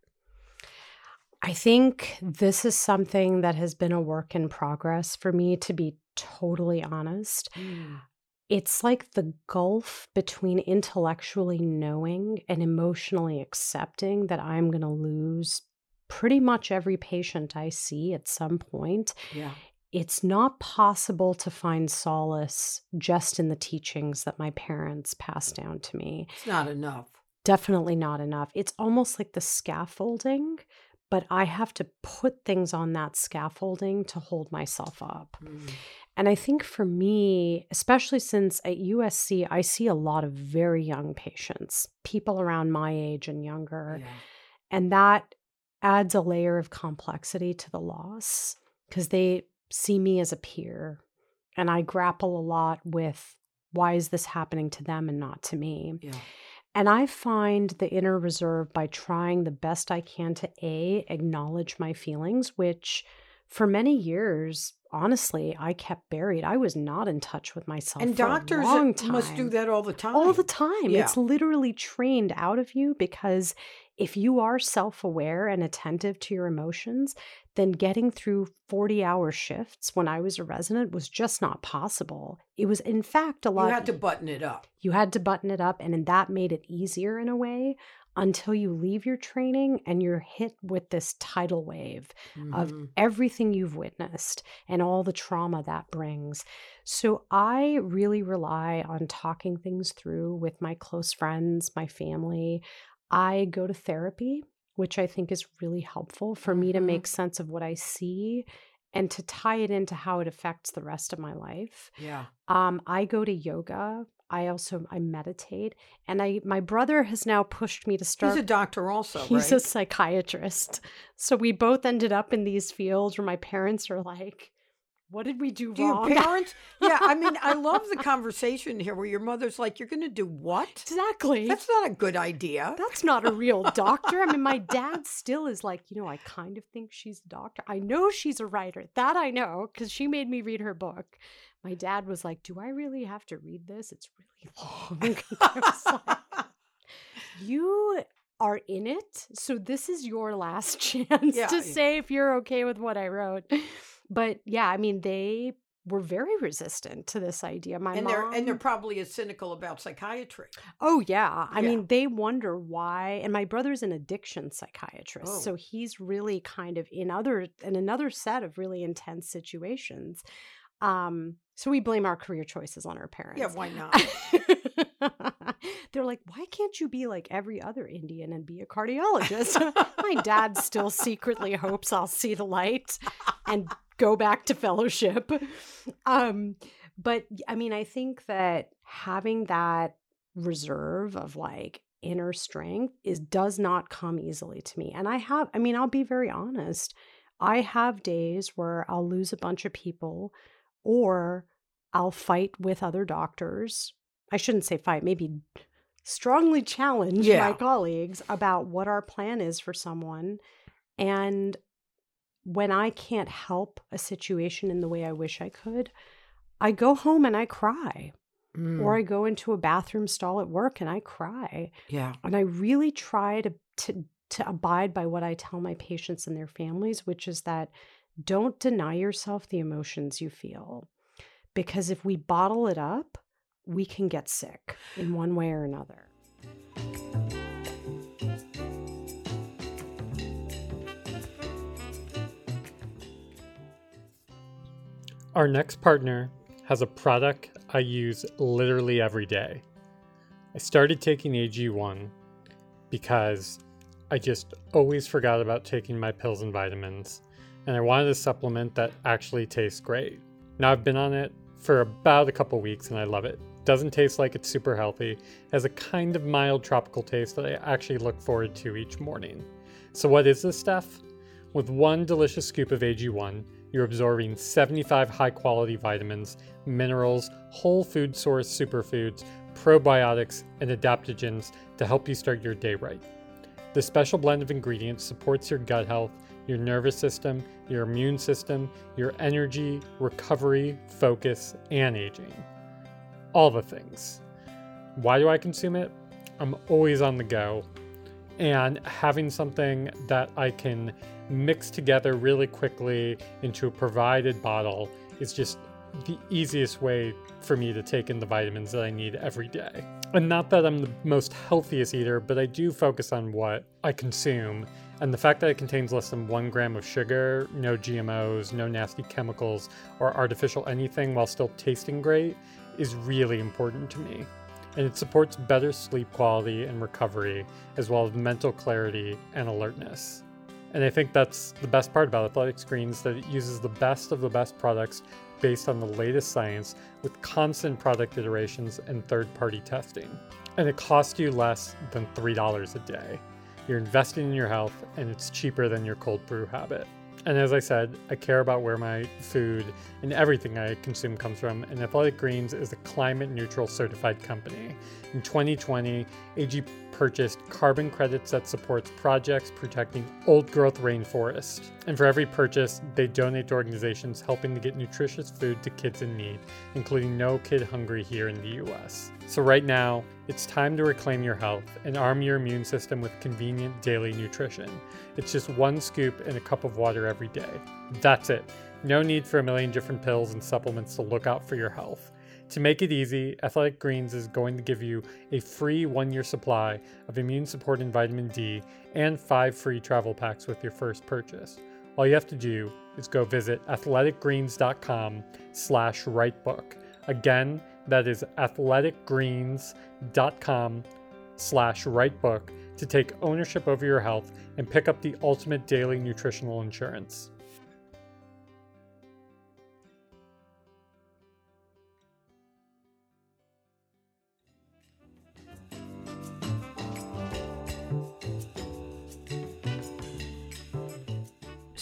I think this is something that has been a work in progress for me, to be totally honest. Mm. It's like the gulf between intellectually knowing and emotionally accepting that I'm going to lose pretty much every patient I see at some point. Yeah. It's not possible to find solace just in the teachings that my parents passed down to me. It's not enough. Definitely not enough. It's almost like the scaffolding but I have to put things on that scaffolding to hold myself up. Mm. And I think for me, especially since at USC, I see a lot of very young patients, people around my age and younger. Yeah. And that adds a layer of complexity to the loss because they see me as a peer. And I grapple a lot with why is this happening to them and not to me? Yeah. And I find the inner reserve by trying the best I can to A, acknowledge my feelings, which for many years, honestly, I kept buried. I was not in touch with myself. And doctors must do that all the time. All the time. Yeah. It's literally trained out of you because if you are self aware and attentive to your emotions, then getting through 40 hour shifts when I was a resident was just not possible. It was, in fact, a lot. You had to button it up. You had to button it up, and that made it easier in a way until you leave your training and you're hit with this tidal wave mm-hmm. of everything you've witnessed and all the trauma that brings. So I really rely on talking things through with my close friends, my family. I go to therapy which I think is really helpful for me to mm-hmm. make sense of what I see and to tie it into how it affects the rest of my life. Yeah. Um, I go to yoga. I also I meditate, and I my brother has now pushed me to start. He's a doctor, also. He's right? a psychiatrist, so we both ended up in these fields where my parents are like, what did we do, do wrong? Your parents? yeah, I mean, I love the conversation here where your mother's like, "You're going to do what?" Exactly. That's not a good idea. That's not a real doctor. I mean, my dad still is like, you know, I kind of think she's a doctor. I know she's a writer. That I know because she made me read her book. My dad was like, "Do I really have to read this? It's really long." like, you are in it, so this is your last chance yeah, to yeah. say if you're okay with what I wrote. But yeah, I mean, they were very resistant to this idea. My and mom, they're and they're probably as cynical about psychiatry. Oh yeah. I Yeah. mean, they wonder why and my brother's an addiction psychiatrist. Oh. So he's really kind of in other in another set of really intense situations. Um so we blame our career choices on our parents. Yeah, why not? They're like, why can't you be like every other Indian and be a cardiologist? My dad still secretly hopes I'll see the light and go back to fellowship. Um, but I mean, I think that having that reserve of like inner strength is does not come easily to me. And I have, I mean, I'll be very honest. I have days where I'll lose a bunch of people or I'll fight with other doctors. I shouldn't say fight, maybe strongly challenge Yeah. my colleagues about what our plan is for someone. And when I can't help a situation in the way I wish I could, I go home and I cry. Mm, Or I go into a bathroom stall at work and I cry. yeah. And I really try to, to to abide by what I tell my patients and their families, which is that don't deny yourself the emotions you feel. Because if we bottle it up, we can get sick in one way or another. Our next partner has a product I use literally every day. I started taking AG1 because I just always forgot about taking my pills and vitamins, and I wanted a supplement that actually tastes great. Now I've been on it for about a couple weeks and I love it. Doesn't taste like it's super healthy, has a kind of mild tropical taste that I actually look forward to each morning. So, what is this stuff? With one delicious scoop of AG1, you're absorbing 75 high quality vitamins, minerals, whole food source superfoods, probiotics, and adaptogens to help you start your day right. This special blend of ingredients supports your gut health, your nervous system, your immune system, your energy, recovery, focus, and aging. All the things. Why do I consume it? I'm always on the go, and having something that I can mix together really quickly into a provided bottle is just the easiest way for me to take in the vitamins that I need every day. And not that I'm the most healthiest eater, but I do focus on what I consume. And the fact that it contains less than one gram of sugar, no GMOs, no nasty chemicals, or artificial anything while still tasting great is really important to me. And it supports better sleep quality and recovery, as well as mental clarity and alertness. And I think that's the best part about Athletic Greens that it uses the best of the best products based on the latest science with constant product iterations and third party testing. And it costs you less than $3 a day. You're investing in your health and it's cheaper than your cold brew habit. And as I said, I care about where my food and everything I consume comes from, and Athletic Greens is a climate neutral certified company. In 2020, AG purchased carbon credits that supports projects protecting old growth rainforest. And for every purchase, they donate to organizations helping to get nutritious food to kids in need, including No Kid Hungry here in the US. So right now, it's time to reclaim your health and arm your immune system with convenient daily nutrition. It's just one scoop in a cup of water every day. That's it. No need for a million different pills and supplements to look out for your health. To make it easy, Athletic Greens is going to give you a free one year supply of immune supporting vitamin D and five free travel packs with your first purchase. All you have to do is go visit athleticgreens.com slash rightbook. Again, that is athleticgreens.com slash rightbook to take ownership over your health and pick up the ultimate daily nutritional insurance.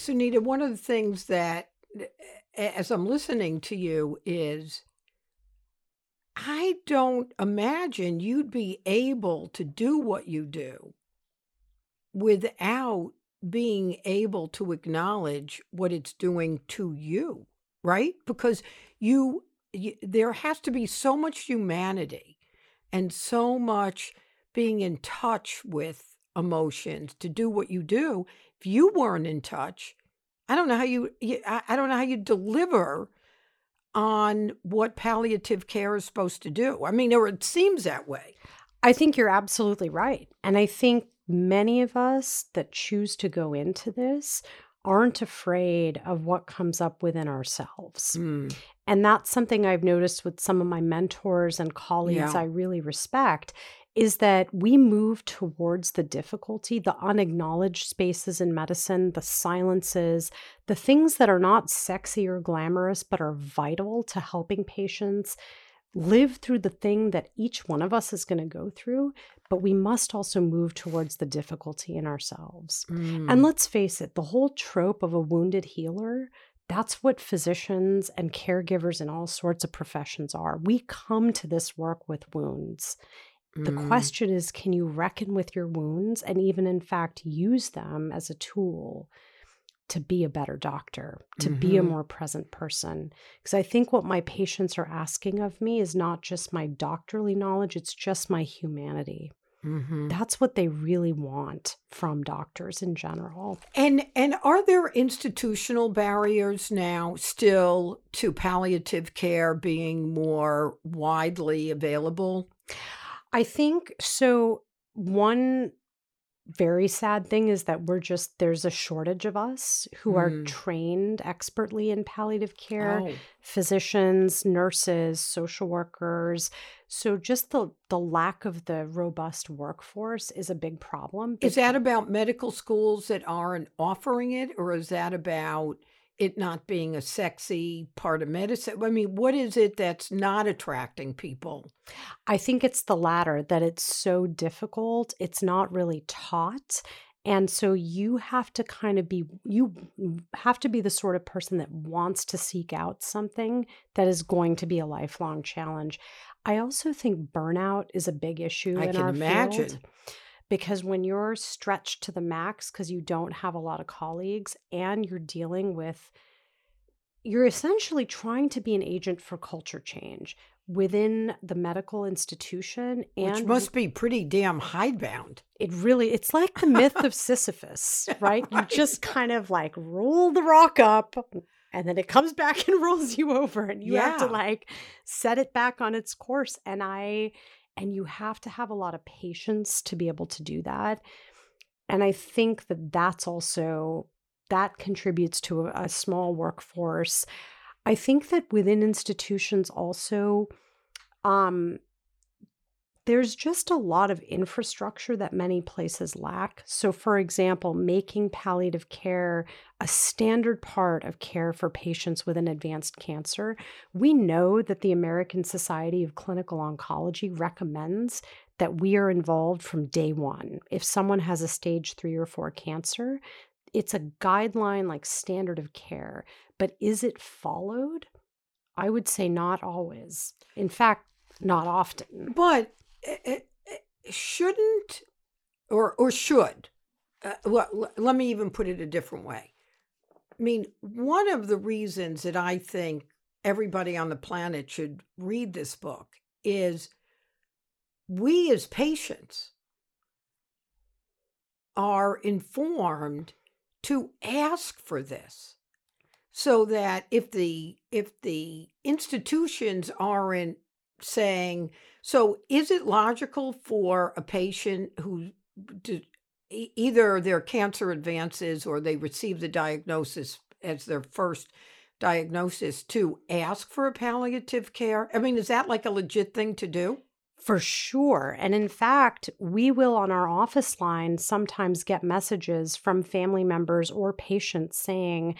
Sunita, one of the things that, as I'm listening to you, is I don't imagine you'd be able to do what you do without being able to acknowledge what it's doing to you, right? Because you, you there has to be so much humanity and so much being in touch with emotions to do what you do if you weren't in touch i don't know how you you- i, I don't know how you deliver on what palliative care is supposed to do. I mean, or it seems that way. I think you're absolutely right. And I think many of us that choose to go into this aren't afraid of what comes up within ourselves. Mm. And that's something I've noticed with some of my mentors and colleagues Yeah. I really respect is that we move towards the difficulty, the unacknowledged spaces in medicine, the silences, the things that are not sexy or glamorous, but are vital to helping patients live through the thing that each one of us is going to go through. But we must also move towards the difficulty in ourselves. Mm. And let's face it, the whole trope of a wounded healer, that's what physicians and caregivers in all sorts of professions are. We come to this work with wounds. The Mm. question is can you reckon with your wounds and even, in fact, use them as a tool to be a better doctor, to be a Mhm. more present person? Because I think what my patients are asking of me is not just my doctorly knowledge, it's just my humanity. Mhm. That's what they really want from doctors in general. And and are there institutional barriers now still to palliative care being more widely available? I think so. One very sad thing is that we're just, there's a shortage of us who are Mm. trained expertly in palliative care Oh, physicians, nurses, social workers. So just the, the lack of the robust workforce is a big problem. is that about medical schools that aren't offering it, or is that about it not being a sexy part of medicine? I mean, what is it that's not attracting people? I think it's the latter that it's so difficult. It's not really taught. And so you have to kind of be, you have to be the sort of person that wants to seek out something that is going to be a lifelong challenge. I also think burnout is a big issue I in can our imagine. field because when you're stretched to the max because you don't have a lot of colleagues and you're dealing with you're essentially trying to be an agent for culture change within the medical institution and Which must be pretty damn hidebound. it really it's like the myth of sisyphus right? You just kind of like roll the rock up and then it comes back and rolls you over and you have to like set it back on its course. And i and you have to have a lot of patience to be able to do that and i think that that's also that contributes to a, a small workforce. I think that within institutions also um there's just a lot of infrastructure that many places lack. So, for example, making palliative care a standard part of care for patients with an advanced cancer. We know that the American Society of Clinical Oncology recommends that we are involved from day one. If someone has a stage three or four cancer, it's a guideline like standard of care. But is it followed? I would say not always. In fact, not often. But Eh, eh, eh, shouldn't or or should uh, well, let me even put it a different way. I mean, one of the reasons that I think everybody on the planet should read this book is we as patients are informed to ask for this so that if the if the institutions aren't saying so is it logical for a patient who either their cancer advances or they receive the diagnosis as their first diagnosis to ask for a palliative care i mean is that like a legit thing to do For sure. And in fact, we will on our office line sometimes get messages from family members or patients saying,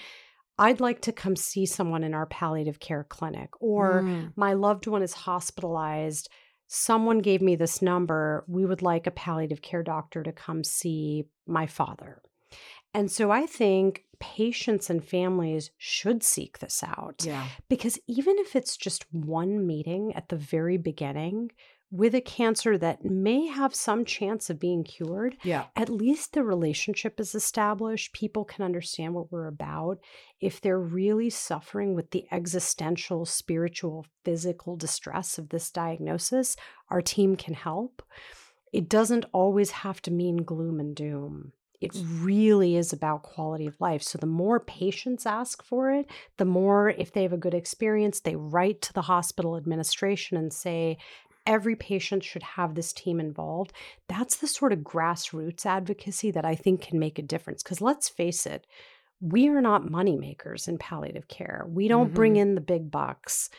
I'd like to come see someone in our palliative care clinic, or Mm. my loved one is hospitalized. Someone gave me this number. We would like a palliative care doctor to come see my father. And so I think patients and families should seek this out. yeah Because even if it's just one meeting at the very beginning with a cancer that may have some chance of being cured, yeah at least the relationship is established. People can understand what we're about. If they're really suffering with the existential, spiritual, physical distress of this diagnosis, our team can help. It doesn't always have to mean gloom and doom. it really is about quality of life. So the more patients ask for it, the more, if they have a good experience, they write to the hospital administration and say, every patient should have this team involved. That's the sort of grassroots advocacy that I think can make a difference. Because let's face it, we are not money makers in palliative care. We don't mm-hmm. bring in the big bucks,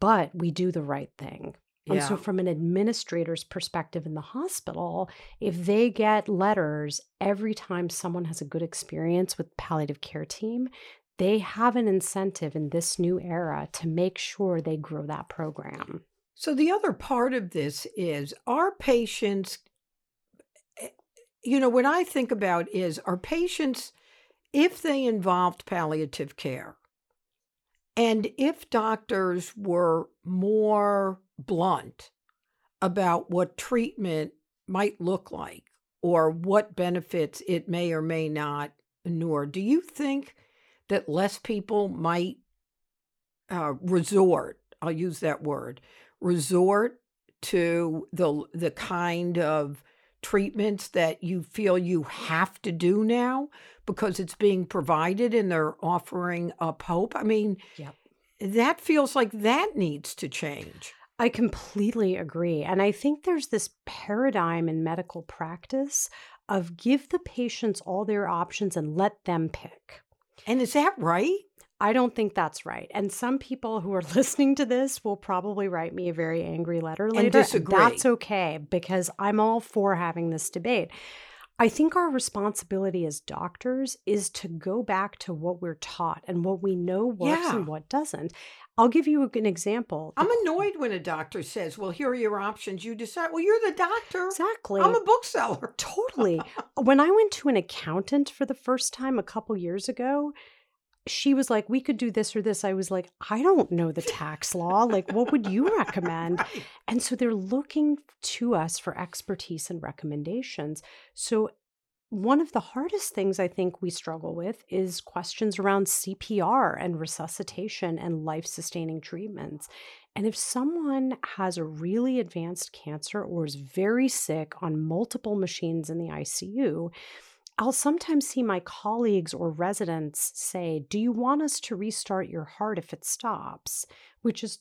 but we do the right thing. Yeah. And so, from an administrator's perspective in the hospital, if they get letters every time someone has a good experience with palliative care team, they have an incentive in this new era to make sure they grow that program. So, the other part of this is our patients, eh, you know, what I think about is our patients, if they involved palliative care, and if doctors were more blunt about what treatment might look like or what benefits it may or may not inure, do you think that less people might uh, resort, I'll use that word, resort to the the kind of treatments that you feel you have to do now because it's being provided and they're offering up hope. I mean, yep. that feels like that needs to change. I completely agree. And I think there's this paradigm in medical practice of give the patients all their options and let them pick. And is that right? I don't think that's right. And some people who are listening to this will probably write me a very angry letter later. And disagree. That's okay because I'm all for having this debate. I think our responsibility as doctors is to go back to what we're taught and what we know works yeah. and what doesn't. I'll give you an example. I'm annoyed when a doctor says, Well, here are your options. You decide. Well, you're the doctor. Exactly. I'm a bookseller. Totally. when I went to an accountant for the first time a couple years ago, she was like, we could do this or this. I was like, I don't know the tax law. Like, what would you recommend? Right. And so they're looking to us for expertise and recommendations. So, one of the hardest things I think we struggle with is questions around CPR and resuscitation and life sustaining treatments. And if someone has a really advanced cancer or is very sick on multiple machines in the ICU, I'll sometimes see my colleagues or residents say, Do you want us to restart your heart if it stops? Which is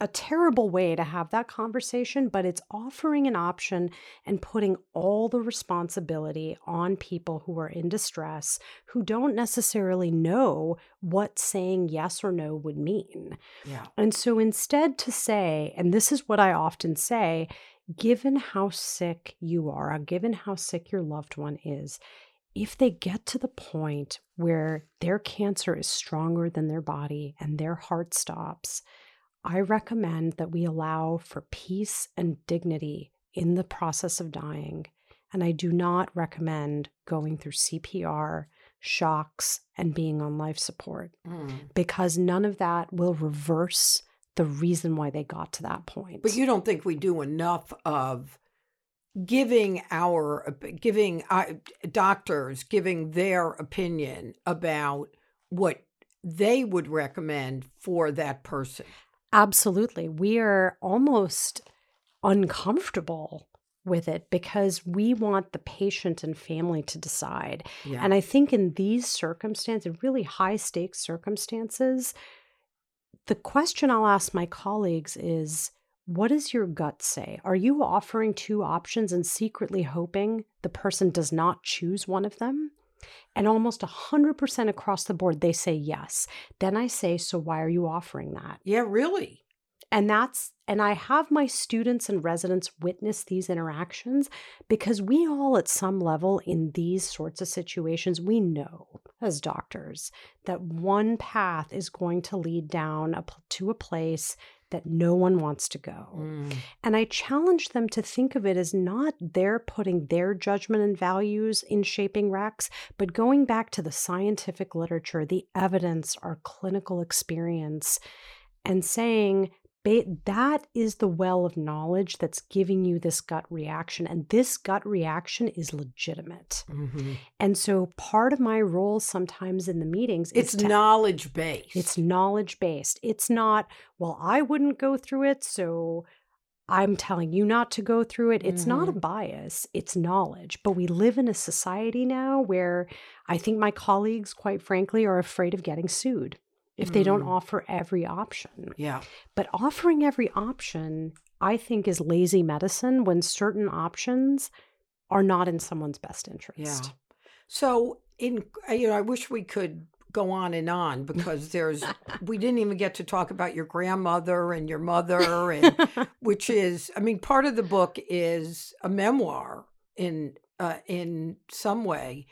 a terrible way to have that conversation, but it's offering an option and putting all the responsibility on people who are in distress who don't necessarily know what saying yes or no would mean. Yeah. And so instead to say, and this is what I often say, given how sick you are, uh, given how sick your loved one is, if they get to the point where their cancer is stronger than their body and their heart stops, I recommend that we allow for peace and dignity in the process of dying. And I do not recommend going through CPR, shocks, and being on life support mm. because none of that will reverse the reason why they got to that point. But you don't think we do enough of giving our giving uh, doctors giving their opinion about what they would recommend for that person. Absolutely. We are almost uncomfortable with it because we want the patient and family to decide. Yeah. And I think in these circumstances, really high stakes circumstances, the question I'll ask my colleagues is what does your gut say? Are you offering two options and secretly hoping the person does not choose one of them? And almost 100% across the board, they say yes. Then I say, So why are you offering that? Yeah, really. And that's, and I have my students and residents witness these interactions because we all, at some level, in these sorts of situations, we know as doctors that one path is going to lead down a, to a place that no one wants to go. Mm. And I challenge them to think of it as not their putting their judgment and values in shaping Rex, but going back to the scientific literature, the evidence, our clinical experience, and saying, that is the well of knowledge that's giving you this gut reaction. And this gut reaction is legitimate. Mm-hmm. And so part of my role sometimes in the meetings is it's knowledge based. It's knowledge based. It's not, well, I wouldn't go through it, so I'm telling you not to go through it. It's not a Mhm. bias, it's knowledge. But we live in a society now where I think my colleagues, quite frankly, are afraid of getting sued if they don't Mm. offer every option. Yeah. But offering every option, I think, is lazy medicine when certain options are not in someone's best interest. Yeah. So in you know, I wish we could go on and on because there's we didn't even get to talk about your grandmother and your mother and which is I mean part of the book is a memoir in uh, in some way.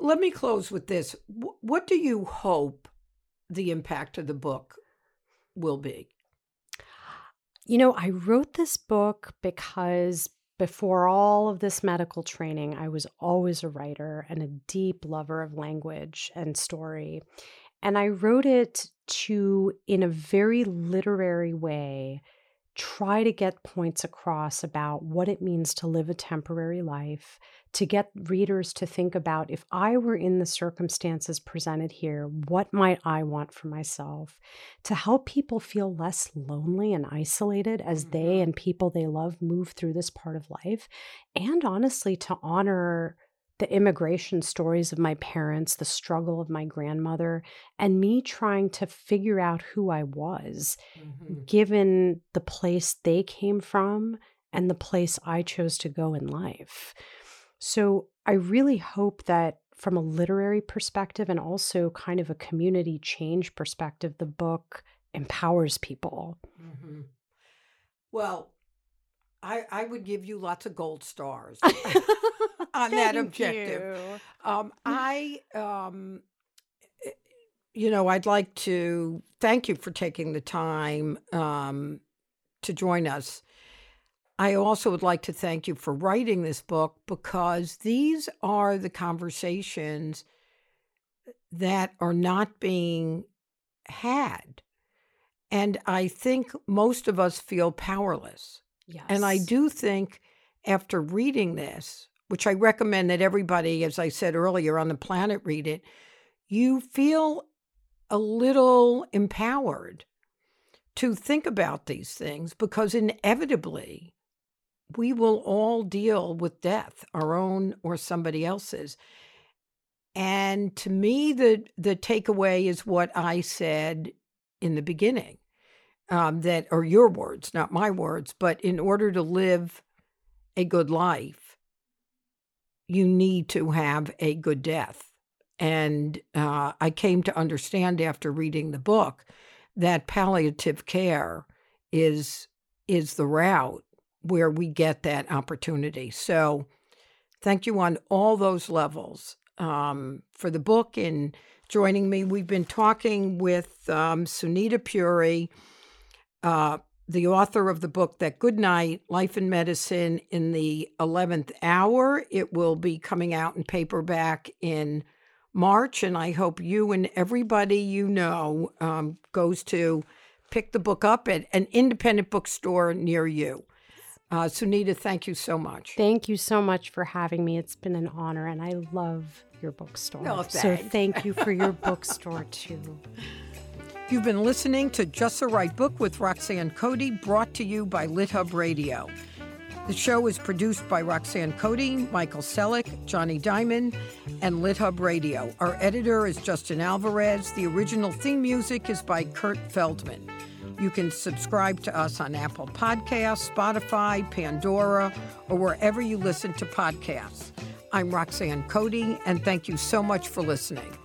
Let me close with this. What do you hope the impact of the book will be? You know, I wrote this book because before all of this medical training, I was always a writer and a deep lover of language and story. And I wrote it to, in a very literary way, try to get points across about what it means to live a temporary life, to get readers to think about if I were in the circumstances presented here, what might I want for myself? To help people feel less lonely and isolated as they Mhm. and people they love move through this part of life. And honestly, to honor the immigration stories of my parents, the struggle of my grandmother, and me trying to figure out who I was given the place they came from and the place I chose to go in life. So I really hope that from a literary perspective and also kind of a community change perspective, the book empowers people. Mhm. Well, I I would give you lots of gold stars on that objective. you. Um, I, um, eh, you know, I'd like to thank you for taking the time um, to join us. I also would like to thank you for writing this book because these are the conversations that are not being had. And I think most of us feel powerless. Yes. And I do think after reading this, which I recommend that everybody, as I said earlier, on the planet read it, you feel a little empowered to think about these things because inevitably we will all deal with death, our own or somebody else's. And to me, the the takeaway is what I said in the beginning um, that are your words, not my words. But in order to live a good life, you need to have a good death. And uh, I came to understand after reading the book that palliative care is is the route where we get that opportunity. So, thank you on all those levels um, for the book and joining me. We've been talking with um, Sunita Puri uh, the author of the book that good night life and medicine in the 11th hour it will be coming out in paperback in march and i hope you and everybody you know um, goes to pick the book up at an independent bookstore near you uh, sunita thank you so much Thank you so much for having me. It's been an honor, and I love your bookstore. Oh, so thank you for your bookstore too. You've been listening to Just the Right Book with Roxanne Coady, brought to you by LitHub Radio. The show is produced by Roxanne Coady, Michael Selleck, Jonny Diamond, and LitHub Radio. Our editor is Justin Alvarez. The original theme music is by Kurt Feldman. You can subscribe to us on Apple Podcasts, Spotify, Pandora, or wherever you listen to podcasts. I'm Roxanne Coady, and thank you so much for listening.